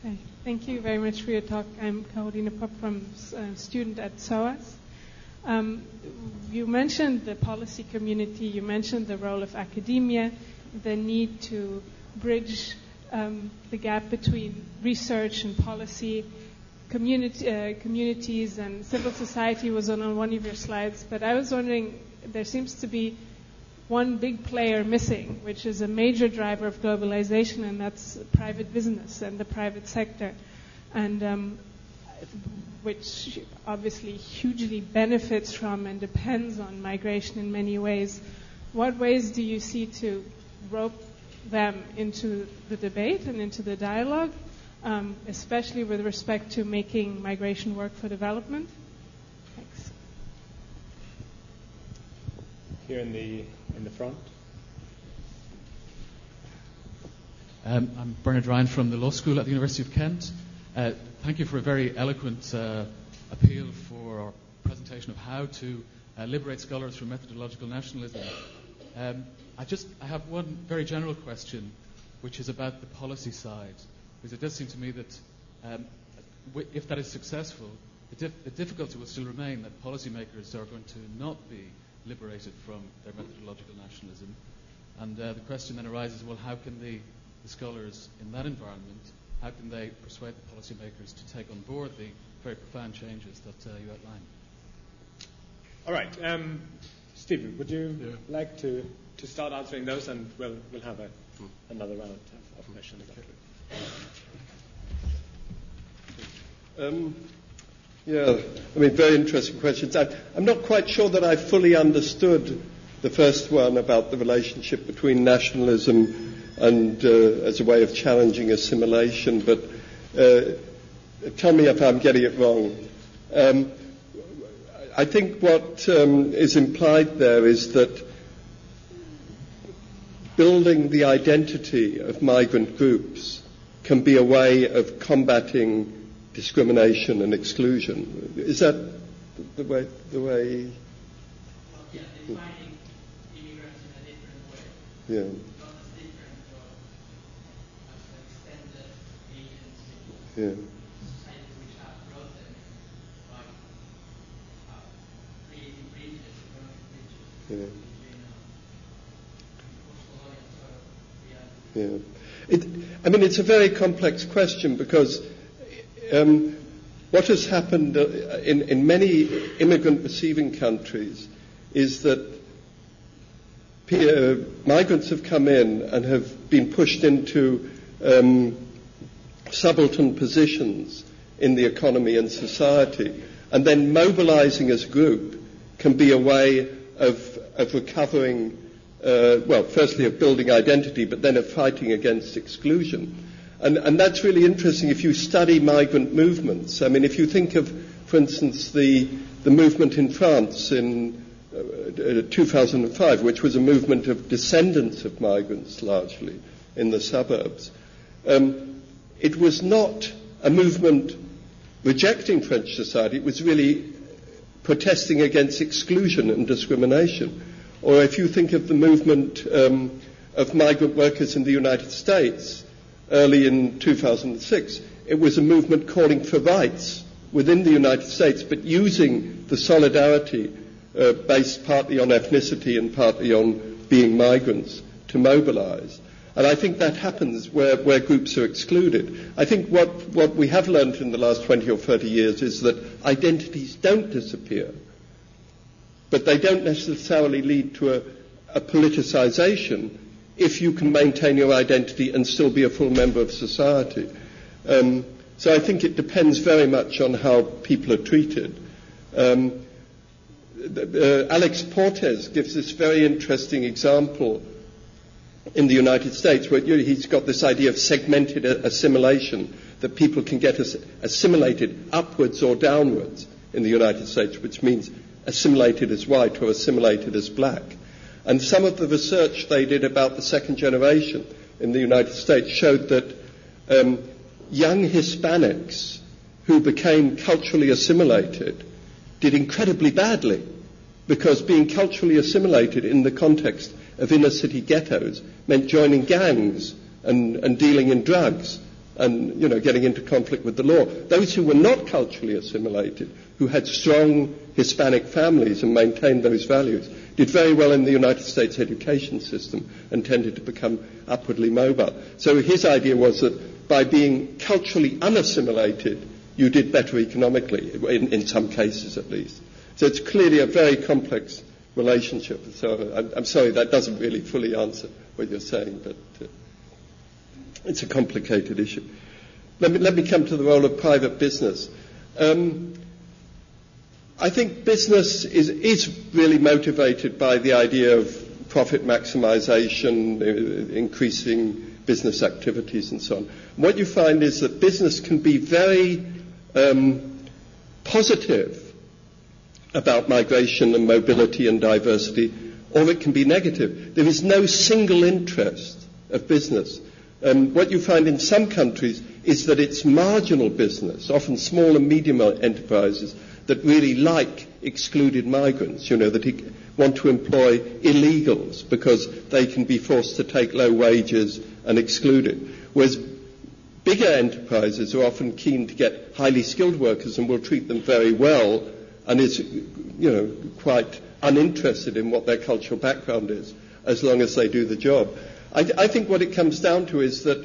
Hi. Thank you very much for your talk. I'm Carolina Pop from uh, student at SOAS. Um, you mentioned the policy community, you mentioned the role of academia, the need to bridge um, the gap between research and policy. Community, uh, communities and civil society was on, on one of your slides, but I was wondering, there seems to be one big player missing, which is a major driver of globalization, and that's private business and the private sector, and um, which obviously hugely benefits from and depends on migration in many ways. What ways do you see to rope them into the debate and into the dialogue, um, especially with respect to making migration work for development? Thanks. Here in the in the front. Um, I'm Bernard Ryan from the Law School at the University of Kent. Uh, thank you for a very eloquent uh, appeal for our presentation of how to uh, liberate scholars from methodological nationalism. Um, I just I have one very general question, which is about the policy side, because it does seem to me that um, if that is successful, the, dif- the difficulty will still remain that policymakers are going to not be liberated from their methodological nationalism. And uh, the question then arises, well, how can the, the, scholars in that environment, how can they persuade the policymakers to take on board the very profound changes that uh, you outline? All right. Um, Stephen, would you yeah. like to, to start answering those, and we'll, we'll have a, another round of, of questions Um, yeah, I mean, very interesting questions. I, am not quite sure that I fully understood the first one about the relationship between nationalism and uh, as a way of challenging assimilation, but uh, tell me if I'm getting it wrong. Um, I think what um, is implied there is that building the identity of migrant groups can be a way of combating discrimination and exclusion. Is that the way? The way? Yeah, defining immigrants in a different way. Yeah. Not as different, but as an extended agency. Yeah. Society which have brought them by uh, creating bridges, economic bridges. Yeah. Yeah. It, I mean, it's a very complex question because um, what has happened uh, in, in many immigrant receiving countries is that uh, migrants have come in and have been pushed into um, subaltern positions in the economy and society, and then mobilizing as a group can be a way of, of recovering, uh, well, firstly of building identity, but then of fighting against exclusion. And, and that's really interesting if you study migrant movements. I mean, if you think of, for instance, the, the movement in France in uh, 2005, which was a movement of descendants of migrants largely in the suburbs, um, it was not a movement rejecting French society, it was really protesting against exclusion and discrimination. Or if you think of the movement um, of migrant workers in the United States, early in 2006, it was a movement calling for rights within the United States, but using the solidarity uh, based partly on ethnicity and partly on being migrants to mobilize. And I think that happens where, where groups are excluded. I think what, what we have learned in the last 20 or 30 years is that identities don't disappear, but they don't necessarily lead to a, a politicization if you can maintain your identity and still be a full member of society. Um, so I think it depends very much on how people are treated. Um, uh, Alex Portes gives this very interesting example in the United States where he's got this idea of segmented assimilation, that people can get assimilated upwards or downwards in the United States, which means assimilated as white or assimilated as black. And some of the research they did about the second generation in the United States showed that um, young Hispanics who became culturally assimilated did incredibly badly because being culturally assimilated in the context of inner city ghettos meant joining gangs and, and dealing in drugs and you know getting into conflict with the law. Those who were not culturally assimilated, who had strong Hispanic families and maintained those values, did very well in the United States education system and tended to become upwardly mobile. So his idea was that by being culturally unassimilated, you did better economically, in, in some cases at least. So it's clearly a very complex relationship. So I'm, I'm sorry that doesn't really fully answer what you're saying, but uh, it's a complicated issue. Let me, let me come to the role of private business. Um, I think business is, is really motivated by the idea of profit maximization, uh, increasing business activities, and so on. What you find is that business can be very um, positive about migration and mobility and diversity, or it can be negative. There is no single interest of business. Um, what you find in some countries is that it's marginal business, often small and medium enterprises, that really like excluded migrants, you know, that want to employ illegals because they can be forced to take low wages and excluded. Whereas bigger enterprises are often keen to get highly skilled workers and will treat them very well and is, you know, quite uninterested in what their cultural background is, as long as they do the job. I, I think what it comes down to is that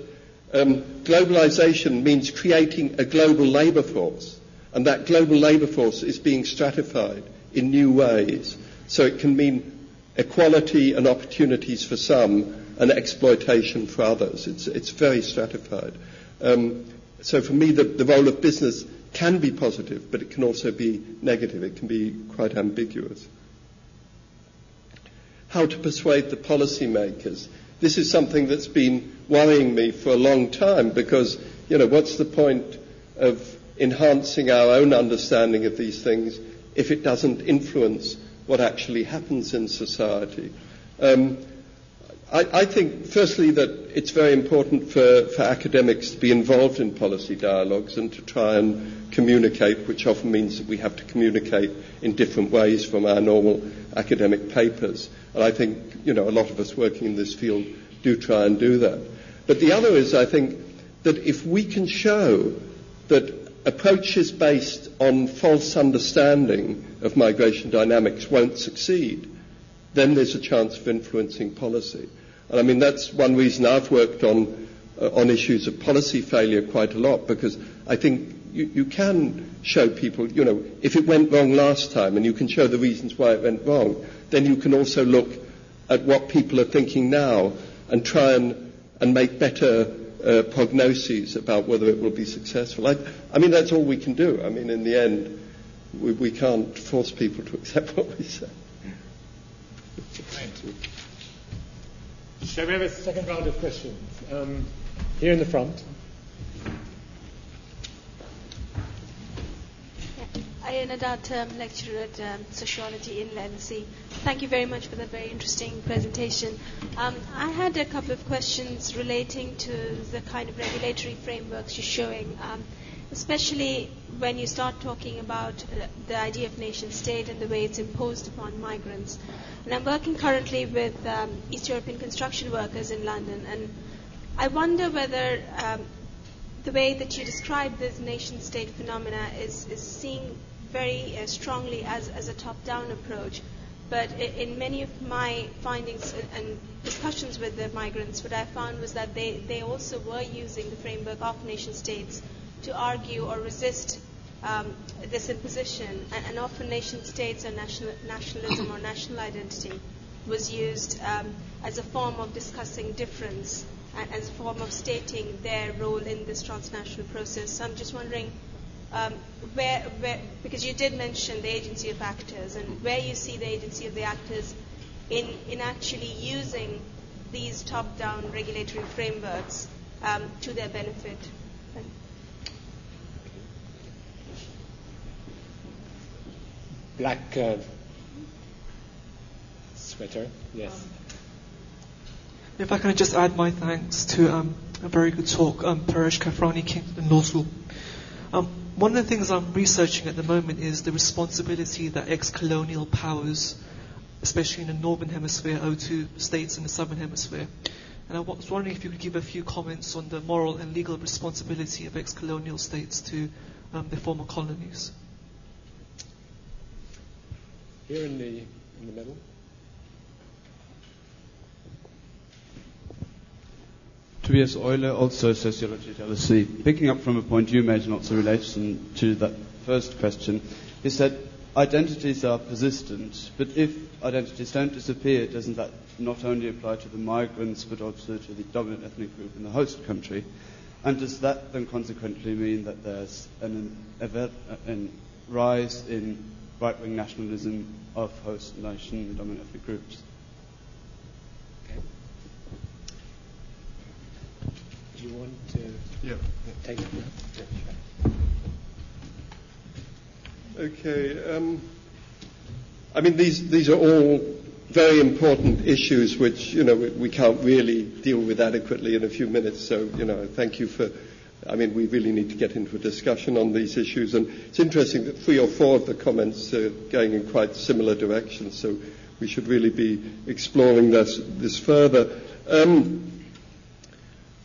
um, globalization means creating a global labor force, and that global labor force is being stratified in new ways. So it can mean equality and opportunities for some and exploitation for others. It's, it's very stratified. Um, so for me, the, the role of business can be positive, but it can also be negative. It can be quite ambiguous. How to persuade the policymakers. This is something that's been worrying me for a long time because, you know, what's the point of enhancing our own understanding of these things if it doesn't influence what actually happens in society? Um, I, I, think, firstly, that it's very important for, for academics to be involved in policy dialogues and to try and communicate, which often means that we have to communicate in different ways from our normal academic papers. And I think, you know, a lot of us working in this field do try and do that. But the other is, I think, that if we can show that approaches based on false understanding of migration dynamics won't succeed, then there's a chance of influencing policy. And I mean, that's one reason I've worked on, uh, on issues of policy failure quite a lot, because I think you, you can show people, you know, if it went wrong last time and you can show the reasons why it went wrong, then you can also look at what people are thinking now and try and, and make better uh, prognoses about whether it will be successful. I, I, mean, that's all we can do. I mean, in the end, we, we can't force people to accept what we say. Shall we have a second round of questions? Um, here in the front. Ayana Dutt, um, lecturer at um, Sociology in LSE. Thank you very much for that very interesting presentation. Um, I had a couple of questions relating to the kind of regulatory frameworks you're showing, um, especially when you start talking about uh, the idea of nation state and the way it's imposed upon migrants. And I'm working currently with um, East European construction workers in London, and I wonder whether um, the way that you describe this nation state phenomena is, is seeing very uh, strongly as, as a top-down approach. But in many of my findings and discussions with the migrants, what I found was that they, they also were using the framework of nation states to argue or resist um, this imposition. And, and, often nation states or national, nationalism or national identity was used um, as a form of discussing difference and as a form of stating their role in this transnational process. So I'm just wondering um, where, where, because you did mention the agency of actors, and where you see the agency of the actors in, in actually using these top-down regulatory frameworks um, to their benefit. Black uh, sweater, yes. If I can just add my thanks to um, a very good talk, um, Paresh Kafrani, Kingston Law School. Um, one of the things I'm researching at the moment is the responsibility that ex-colonial powers, especially in the northern hemisphere, owe to states in the southern hemisphere. And I was wondering if you could give a few comments on the moral and legal responsibility of ex-colonial states to um, their former colonies. Here in the in the middle. Tobias Euler, also sociology at LSE. Picking up from a point you made in also relation to that first question, you said identities are persistent, but if identities don't disappear, doesn't that not only apply to the migrants but also to the dominant ethnic group in the host country? And does that then consequently mean that there's an, an rise in right wing nationalism of host nation dominant ethnic groups? You want to yeah. take it Okay. Um, I mean, these, these are all very important issues which, you know, we, we, can't really deal with adequately in a few minutes. So, you know, thank you for, I mean, we really need to get into a discussion on these issues. And it's interesting that three or four of the comments are going in quite similar directions. So we should really be exploring this, this further. Um,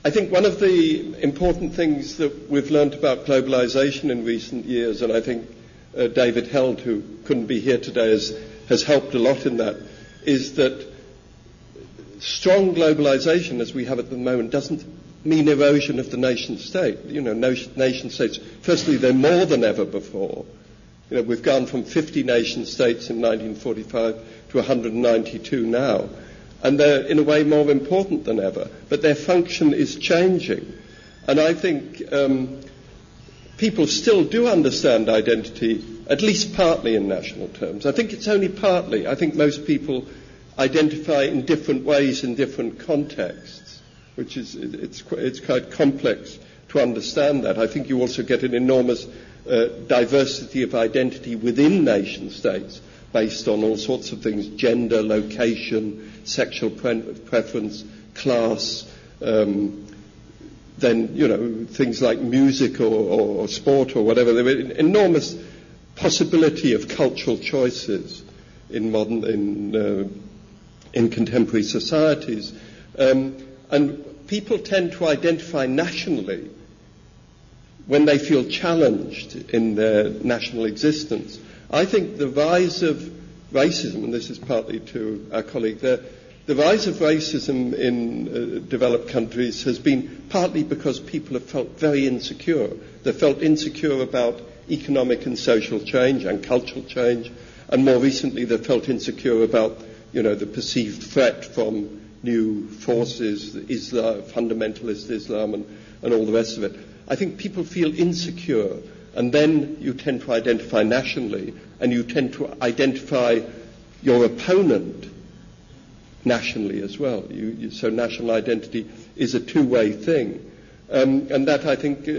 I think one of the important things that we've learned about globalization in recent years, and I think uh, David Held, who couldn't be here today, has, has helped a lot in that, is that strong globalization, as we have at the moment, doesn't mean erosion of the nation state. You know, nation states, firstly, they're more than ever before. You know, we've gone from 50 nation states in 1945 to 192 now and they're in a way more important than ever, but their function is changing. And I think um, people still do understand identity, at least partly in national terms. I think it's only partly. I think most people identify in different ways in different contexts, which is it's, it's quite complex to understand that. I think you also get an enormous uh, diversity of identity within nation states based on all sorts of things gender, location, sexual pre- preference, class, um, then, you know, things like music or, or sport or whatever. There are enormous possibility of cultural choices in modern, in, uh, in contemporary societies. Um, and people tend to identify nationally when they feel challenged in their national existence. I think the rise of racism, and this is partly to our colleague there, the rise of racism in uh, developed countries has been partly because people have felt very insecure. They felt insecure about economic and social change and cultural change, and more recently they felt insecure about, you know, the perceived threat from new forces, Islam, fundamentalist Islam, and, and all the rest of it. I think people feel insecure and then you tend to identify nationally, and you tend to identify your opponent nationally as well. You, you, so national identity is a two-way thing. Um, and that I think, uh,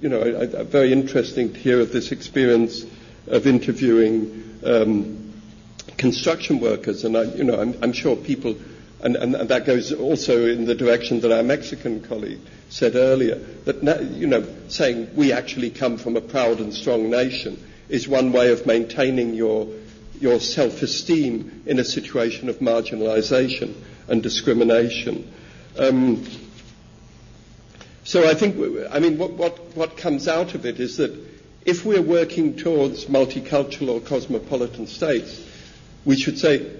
you know, I, I, very interesting to hear of this experience of interviewing um, construction workers. And I, you know, I'm, I'm sure people, and, and, and, that goes also in the direction that our Mexican colleague said earlier, that, you know, saying we actually come from a proud and strong nation is one way of maintaining your, your self-esteem in a situation of marginalization and discrimination. Um, so I think, I mean, what, what, what comes out of it is that if we're working towards multicultural or cosmopolitan states, we should say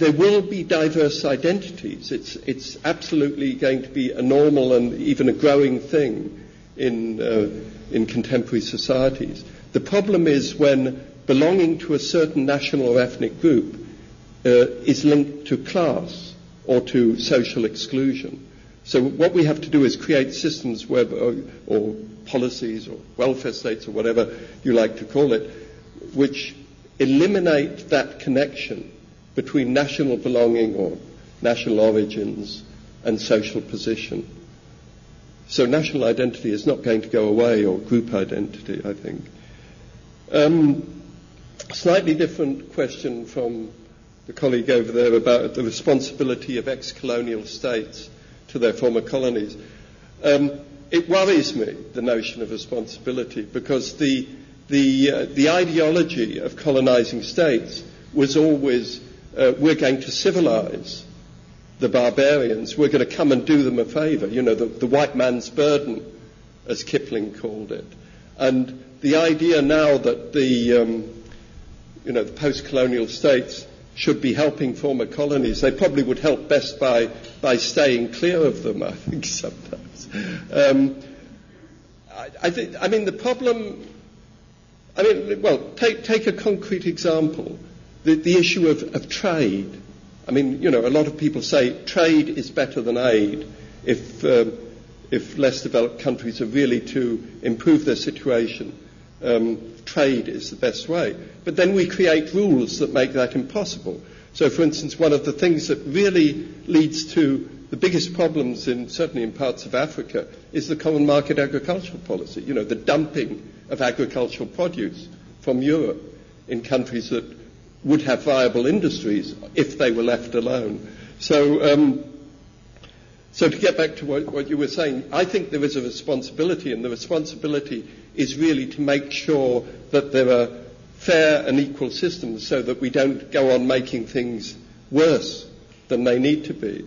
there will be diverse identities. It's, it's absolutely going to be a normal and even a growing thing in, uh, in contemporary societies. The problem is when belonging to a certain national or ethnic group uh, is linked to class or to social exclusion. So what we have to do is create systems where, or, or policies or welfare states or whatever you like to call it, which eliminate that connection between national belonging or national origins and social position. So national identity is not going to go away, or group identity, I think. Um, slightly different question from the colleague over there about the responsibility of ex-colonial states to their former colonies. Um, it worries me, the notion of responsibility, because the, the, uh, the ideology of colonizing states was always uh, we're going to civilize the barbarians, we're going to come and do them a favor, you know, the, the white man's burden, as Kipling called it. And the idea now that the, um, you know, the post-colonial states should be helping former colonies, they probably would help best by, by staying clear of them, I think, sometimes. Um, I, I, think, I mean, the problem, I mean, well, take, take a concrete example. The, the issue of, of trade. I mean, you know, a lot of people say trade is better than aid if, um, if less developed countries are really to improve their situation. Um, trade is the best way. But then we create rules that make that impossible. So, for instance, one of the things that really leads to the biggest problems, in, certainly in parts of Africa, is the common market agricultural policy. You know, the dumping of agricultural produce from Europe in countries that would have viable industries if they were left alone. So, um, so to get back to what, what, you were saying, I think there is a responsibility, and the responsibility is really to make sure that there are fair and equal systems so that we don't go on making things worse than they need to be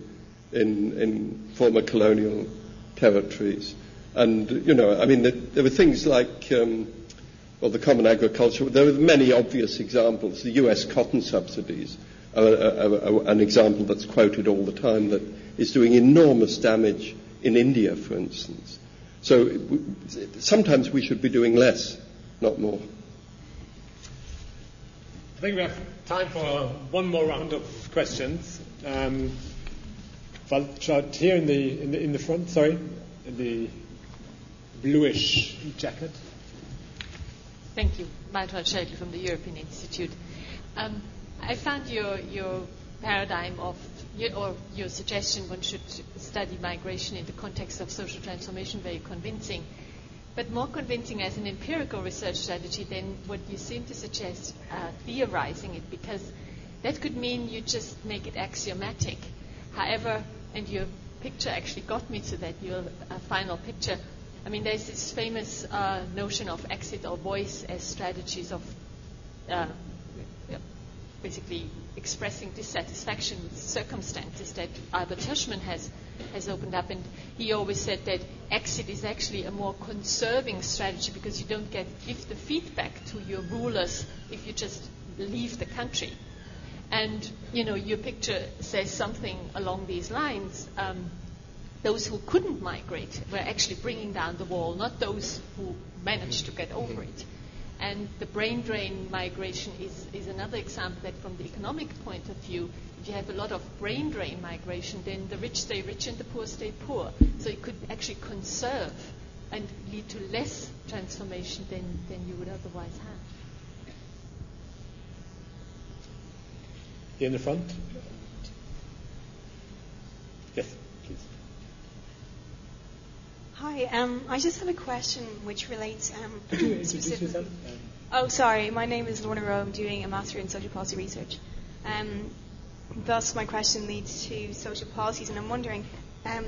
in, in former colonial territories. And, you know, I mean, there, there were things like um, well, the common agriculture, there are many obvious examples. The US cotton subsidies are, are, are, an example that's quoted all the time that is doing enormous damage in India, for instance. So sometimes we should be doing less, not more. I think we have time for one more round of questions. Um, here in the, in the, in the front, sorry, in the bluish jacket. Thank you. Maitrand Schäkel from the European Institute. Um, I found your, your paradigm of, or your suggestion one should study migration in the context of social transformation very convincing, but more convincing as an empirical research strategy than what you seem to suggest uh, theorizing it, because that could mean you just make it axiomatic. However, and your picture actually got me to that, your uh, final picture, I mean, there's this famous uh, notion of exit or voice as strategies of uh, basically expressing dissatisfaction with circumstances that Albert Hirschman has, has opened up. And he always said that exit is actually a more conserving strategy because you don't get give the feedback to your rulers if you just leave the country. And, you know, your picture says something along these lines. Um, those who couldn't migrate were actually bringing down the wall, not those who managed to get over it. And the brain drain migration is, is another example that, from the economic point of view, if you have a lot of brain drain migration, then the rich stay rich and the poor stay poor. So it could actually conserve and lead to less transformation than, than you would otherwise have. In the front. Yes. Hi, um, I just have a question which relates um, specifically. Oh, sorry. My name is Lorna Rowe. I'm doing a master in social policy research. Um, thus, my question leads to social policies, and I'm wondering. Um,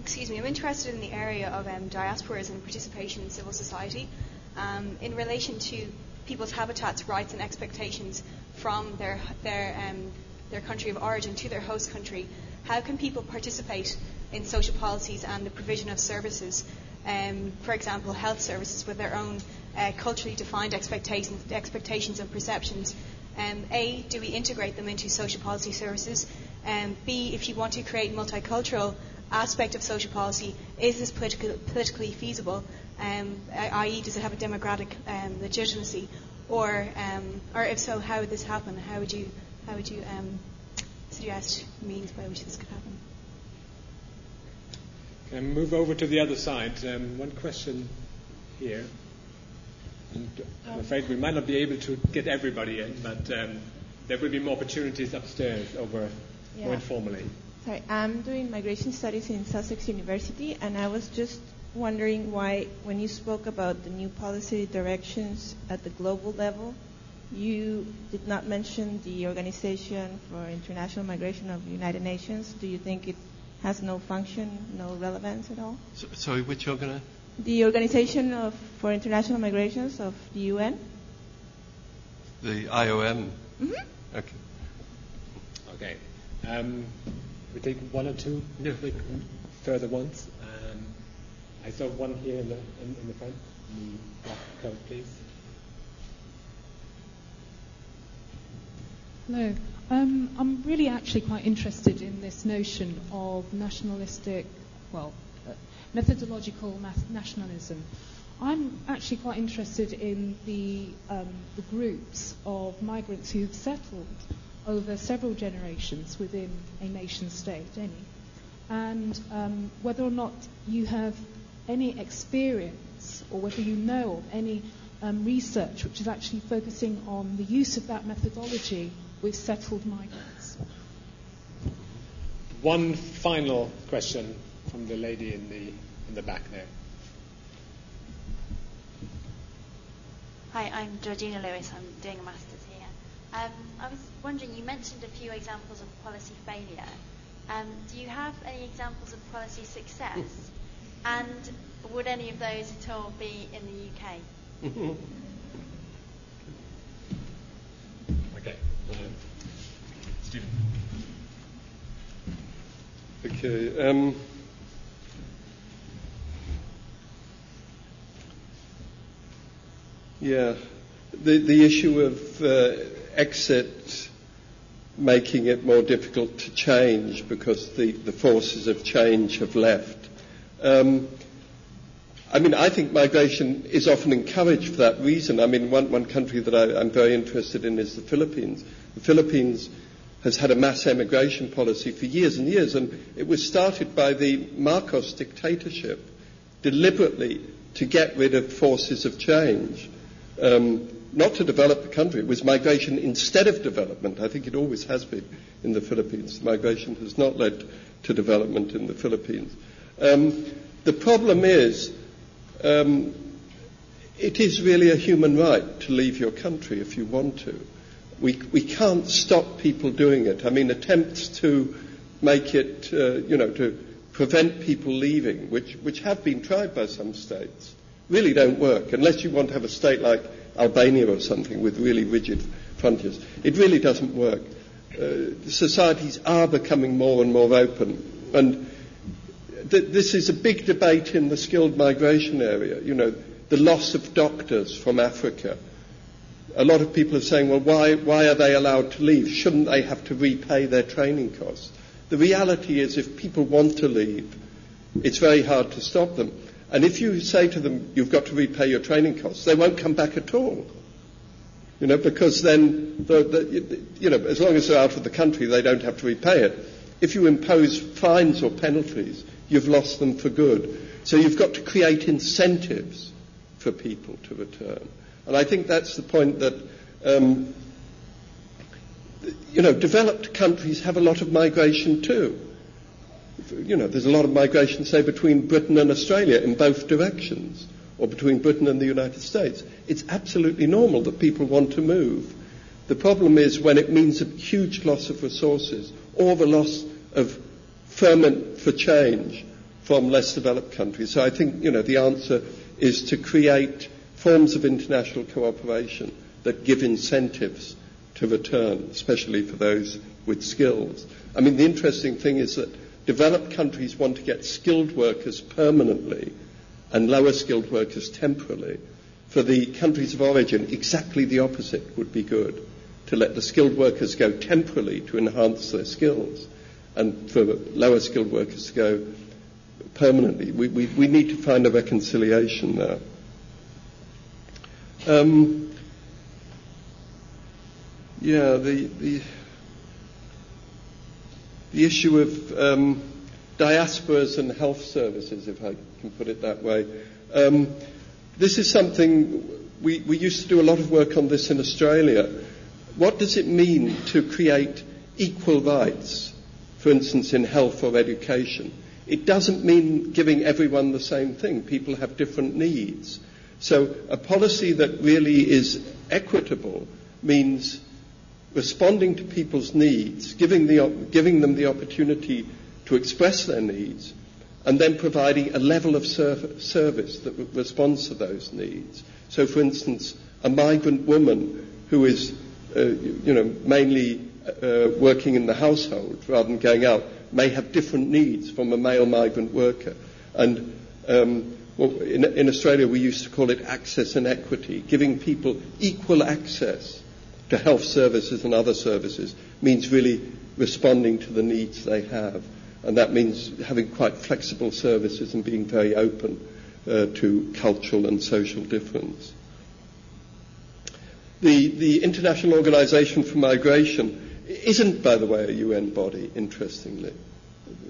excuse me. I'm interested in the area of um, diasporas and participation in civil society um, in relation to people's habitats, rights, and expectations from their their um, their country of origin to their host country. How can people participate in social policies and the provision of services um, for example, health services with their own uh, culturally defined expectations, expectations and perceptions. Um, a, do we integrate them into social policy services? Um, B, if you want to create a multicultural aspect of social policy, is this political, politically feasible? Um, i.e., does it have a democratic um, legitimacy? Or, um, or if so, how would this happen? How would you, how would you um, suggest means by which this could happen? Can I move over to the other side? Um, one question here. And I'm afraid we might not be able to get everybody in, but um, there will be more opportunities upstairs over yeah. more informally. Sorry, I'm doing migration studies in Sussex University, and I was just wondering why, when you spoke about the new policy directions at the global level, you did not mention the Organization for International Migration of the United Nations. Do you think it has no function, no relevance at all? So, sorry, which organization? The Organization of, for International Migrations of the UN. The IOM? Mm-hmm. Okay. Okay. Um, we take one or two yeah. further ones. Um, I saw one here in the, in, in the front. The black coat, please. Hello. Um, I'm really actually quite interested in this notion of nationalistic, well, uh, methodological nationalism. I'm actually quite interested in the, um, the groups of migrants who've settled over several generations within a nation state, any, and um, whether or not you have any experience or whether you know of any um, research which is actually focusing on the use of that methodology with settled migrants. One final question from the lady in the, in the back there. Hi, I'm Georgina Lewis. I'm doing a master's here. Um, I was wondering, you mentioned a few examples of policy failure. Um, do you have any examples of policy success? And would any of those at all be in the UK? Stephen. Okay. Um, yeah, the the issue of uh, exit making it more difficult to change because the, the forces of change have left. Um, I mean, I think migration is often encouraged for that reason. I mean, one, one country that I, am very interested in is the Philippines. The Philippines has had a mass emigration policy for years and years, and it was started by the Marcos dictatorship deliberately to get rid of forces of change. Um, not to develop the country, it was migration instead of development. I think it always has been in the Philippines. Migration has not led to development in the Philippines. Um, the problem is um, it is really a human right to leave your country if you want to. We, we can't stop people doing it. I mean, attempts to make it, uh, you know, to prevent people leaving, which, which have been tried by some states, really don't work unless you want to have a state like Albania or something with really rigid frontiers. It really doesn't work. Uh, societies are becoming more and more open. And th- this is a big debate in the skilled migration area. You know, the loss of doctors from Africa. A lot of people are saying, well, why, why are they allowed to leave? Shouldn't they have to repay their training costs? The reality is, if people want to leave, it's very hard to stop them. And if you say to them, you've got to repay your training costs, they won't come back at all. You know, because then, the, the, you know, as long as they're out of the country, they don't have to repay it. If you impose fines or penalties, you've lost them for good. So you've got to create incentives for people to return. And I think that's the point that, um, you know, developed countries have a lot of migration too. You know, there's a lot of migration, say, between Britain and Australia in both directions, or between Britain and the United States. It's absolutely normal that people want to move. The problem is when it means a huge loss of resources or the loss of ferment for change from less developed countries. So I think, you know, the answer is to create forms of international cooperation that give incentives to return, especially for those with skills. I mean, the interesting thing is that developed countries want to get skilled workers permanently, and lower skilled workers temporarily. For the countries of origin, exactly the opposite would be good to let the skilled workers go temporarily to enhance their skills, and for lower skilled workers to go permanently. We, we, we need to find a reconciliation there. Um, yeah, the, the, the issue of um, diasporas and health services, if I can put it that way. Um, this is something we, we used to do a lot of work on this in Australia. What does it mean to create equal rights, for instance, in health or education? It doesn't mean giving everyone the same thing. People have different needs. So a policy that really is equitable means responding to people's needs, giving, the, giving them the opportunity to express their needs, and then providing a level of service that responds to those needs. So, for instance, a migrant woman who is, uh, you know, mainly uh, working in the household rather than going out may have different needs from a male migrant worker. And um, well, in, in Australia, we used to call it access and equity, giving people equal access to health services and other services means really responding to the needs they have and that means having quite flexible services and being very open uh, to cultural and social difference. The, the International Organization for Migration isn't, by the way, a UN body, interestingly.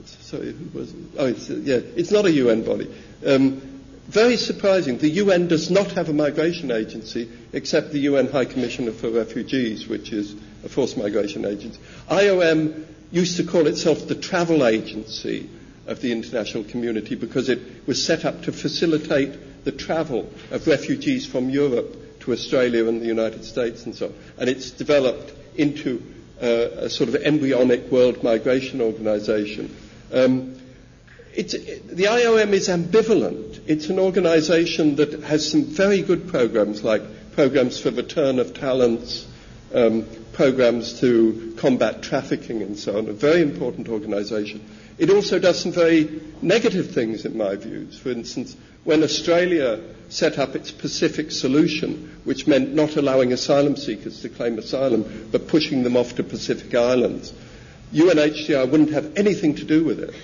Sorry, who was it? Oh, it's, yeah, it's not a UN body. Um, very surprising. The UN does not have a migration agency except the UN High Commissioner for Refugees, which is a forced migration agency. IOM used to call itself the travel agency of the international community because it was set up to facilitate the travel of refugees from Europe to Australia and the United States and so on. And it's developed into a sort of embryonic world migration organization. Um, the IOM is ambivalent. It's an organization that has some very good programs like programs for return of talents, um, programs to combat trafficking and so on, a very important organization. It also does some very negative things, in my views. For instance, when Australia set up its Pacific solution, which meant not allowing asylum seekers to claim asylum, but pushing them off to Pacific islands, UNHCR wouldn't have anything to do with it.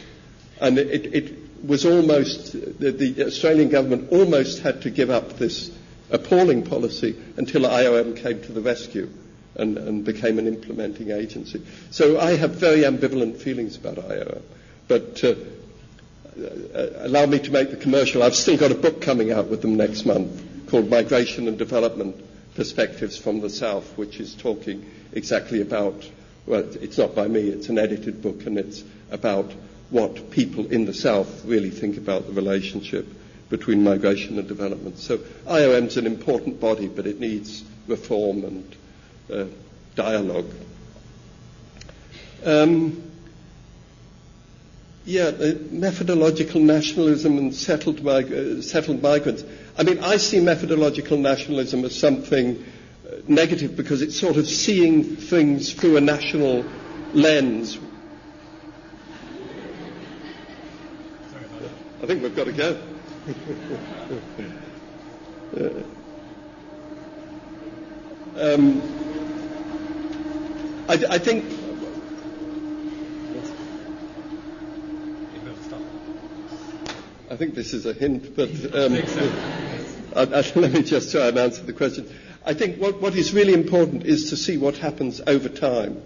And it, it was almost, the, the Australian government almost had to give up this appalling policy until IOM came to the rescue and, and became an implementing agency. So I have very ambivalent feelings about IOM. But uh, uh, allow me to make the commercial. I've still got a book coming out with them next month called Migration and Development Perspectives from the South, which is talking exactly about, well, it's not by me, it's an edited book, and it's about what people in the South really think about the relationship between migration and development. So IOM's an important body, but it needs reform and uh, dialogue. Um, yeah, methodological nationalism and settled, mig- uh, settled migrants. I mean, I see methodological nationalism as something uh, negative because it's sort of seeing things through a national lens. I think we've got to go. uh, um, I, I think. I think this is a hint, but um, I, I, let me just try and answer the question. I think what, what is really important is to see what happens over time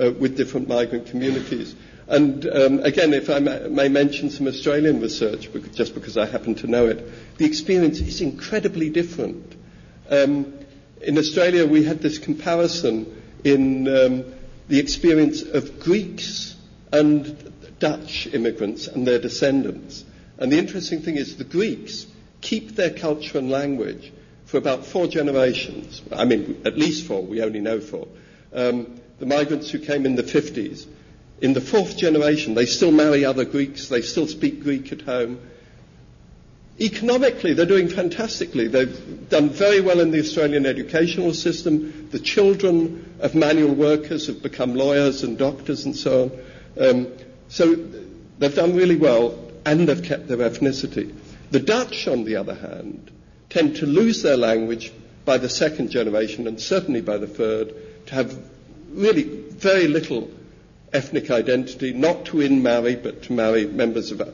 uh, with different migrant communities. And um, again, if I may mention some Australian research, just because I happen to know it, the experience is incredibly different. Um, in Australia, we had this comparison in um, the experience of Greeks and Dutch immigrants and their descendants. And the interesting thing is the Greeks keep their culture and language for about four generations. I mean, at least four, we only know four. Um, the migrants who came in the 50s, in the fourth generation, they still marry other Greeks, they still speak Greek at home, Economically, they're doing fantastically. They've done very well in the Australian educational system. The children of manual workers have become lawyers and doctors and so on. Um, so they've done really well and they've kept their ethnicity. The Dutch, on the other hand, tend to lose their language by the second generation and certainly by the third, to have really very little ethnic identity, not to in-marry, but to marry members of uh,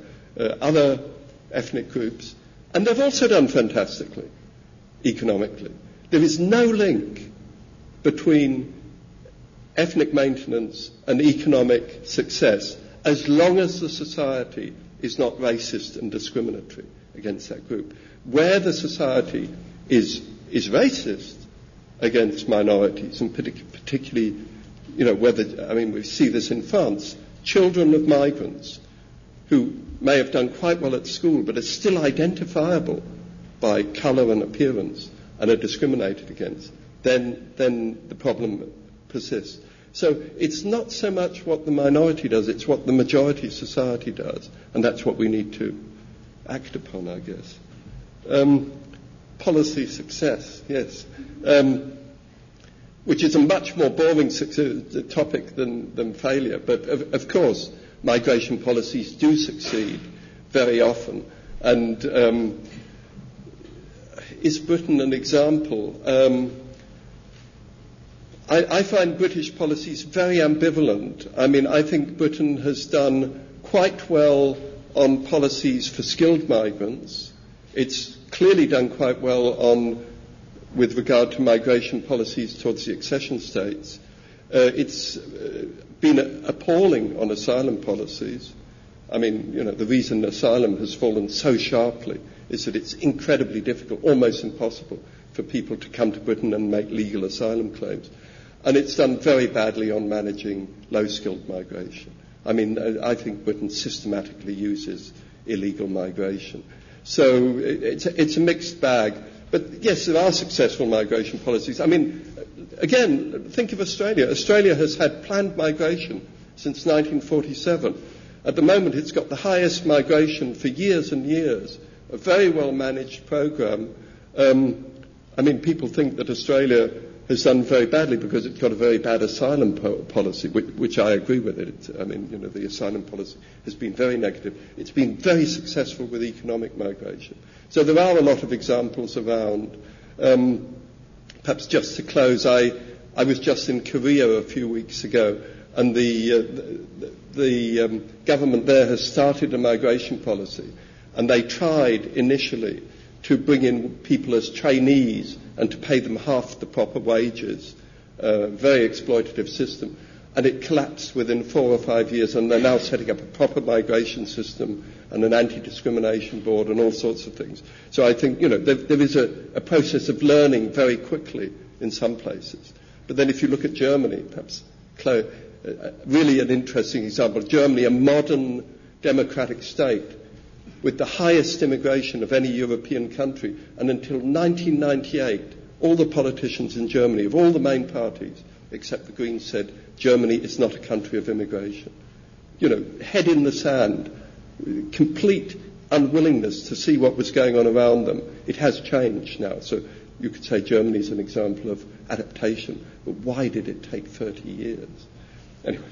other ethnic groups. And they've also done fantastically economically. There is no link between ethnic maintenance and economic success as long as the society is not racist and discriminatory against that group. Where the society is, is racist against minorities, and particularly, you know, whether, I mean, we see this in France, children of migrants who may have done quite well at school but are still identifiable by colour and appearance and are discriminated against, then, then the problem persists. So it's not so much what the minority does, it's what the majority of society does, and that's what we need to act upon, I guess. Um, policy success, yes. Um, which is a much more boring topic than, than failure, but of, of, course, migration policies do succeed very often. And um, is Britain an example? Um, I, I find British policies very ambivalent. I mean, I think Britain has done quite well on policies for skilled migrants. It's clearly done quite well on, with regard to migration policies towards the accession states. Uh, it's uh, been appalling on asylum policies. I mean, you know, the reason asylum has fallen so sharply is that it's incredibly difficult, almost impossible, for people to come to Britain and make legal asylum claims. And it's done very badly on managing low skilled migration. I mean, I think Britain systematically uses illegal migration. So it's a, it's a mixed bag. But yes, there are successful migration policies. I mean, again, think of Australia. Australia has had planned migration since 1947. At the moment, it's got the highest migration for years and years, a very well managed program. Um, I mean, people think that Australia has done very badly because it's got a very bad asylum po- policy, which, which, I agree with it. It's, I mean, you know, the asylum policy has been very negative. It's been very successful with economic migration. So there are a lot of examples around. Um, perhaps just to close, I, I was just in Korea a few weeks ago, and the, uh, the, the um, government there has started a migration policy, and they tried initially to bring in people as trainees and to pay them half the proper wages. Uh, very exploitative system. And it collapsed within four or five years, and they're now setting up a proper migration system and an anti-discrimination board and all sorts of things. So I think, you know, there, there is a, a process of learning very quickly in some places. But then if you look at Germany, perhaps uh, really an interesting example. Germany, a modern democratic state, with the highest immigration of any European country. And until 1998, all the politicians in Germany, of all the main parties, except the Greens, said Germany is not a country of immigration. You know, head in the sand, complete unwillingness to see what was going on around them. It has changed now. So you could say Germany is an example of adaptation. But why did it take 30 years? Anyway.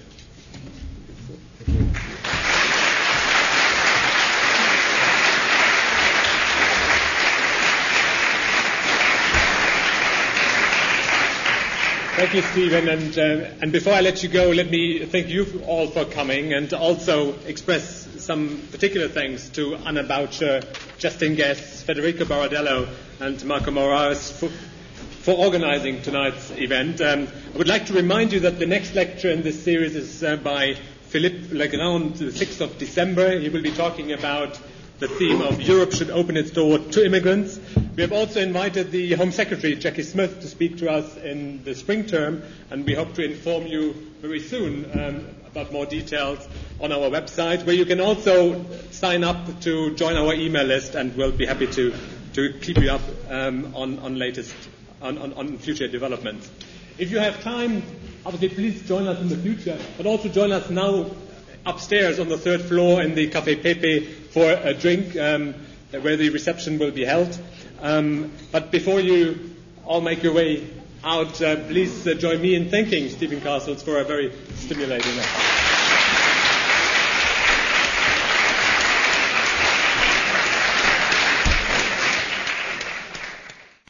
Thank you, Stephen. And, uh, and before I let you go, let me thank you all for coming and also express some particular thanks to Anna Boucher, Justin Gest, Federico Baradello, and Marco Moraes for, for organizing tonight's event. Um, I would like to remind you that the next lecture in this series is uh, by Philippe Legrain, the 6th of December. He will be talking about the theme of Europe should open its door to immigrants. We have also invited the Home Secretary, Jacqui Smith, to speak to us in the spring term, and we hope to inform you very soon um, about more details on our website, where you can also sign up to join our email list, and we'll be happy to, to keep you up um, on, on latest on, on, on future developments. If you have time, obviously, please join us in the future, but also join us now upstairs on the third floor in the Cafe Pepe for a drink um, where the reception will be held. Um, but before you all make your way out, uh, please uh, join me in thanking Stephen Castles for a very stimulating.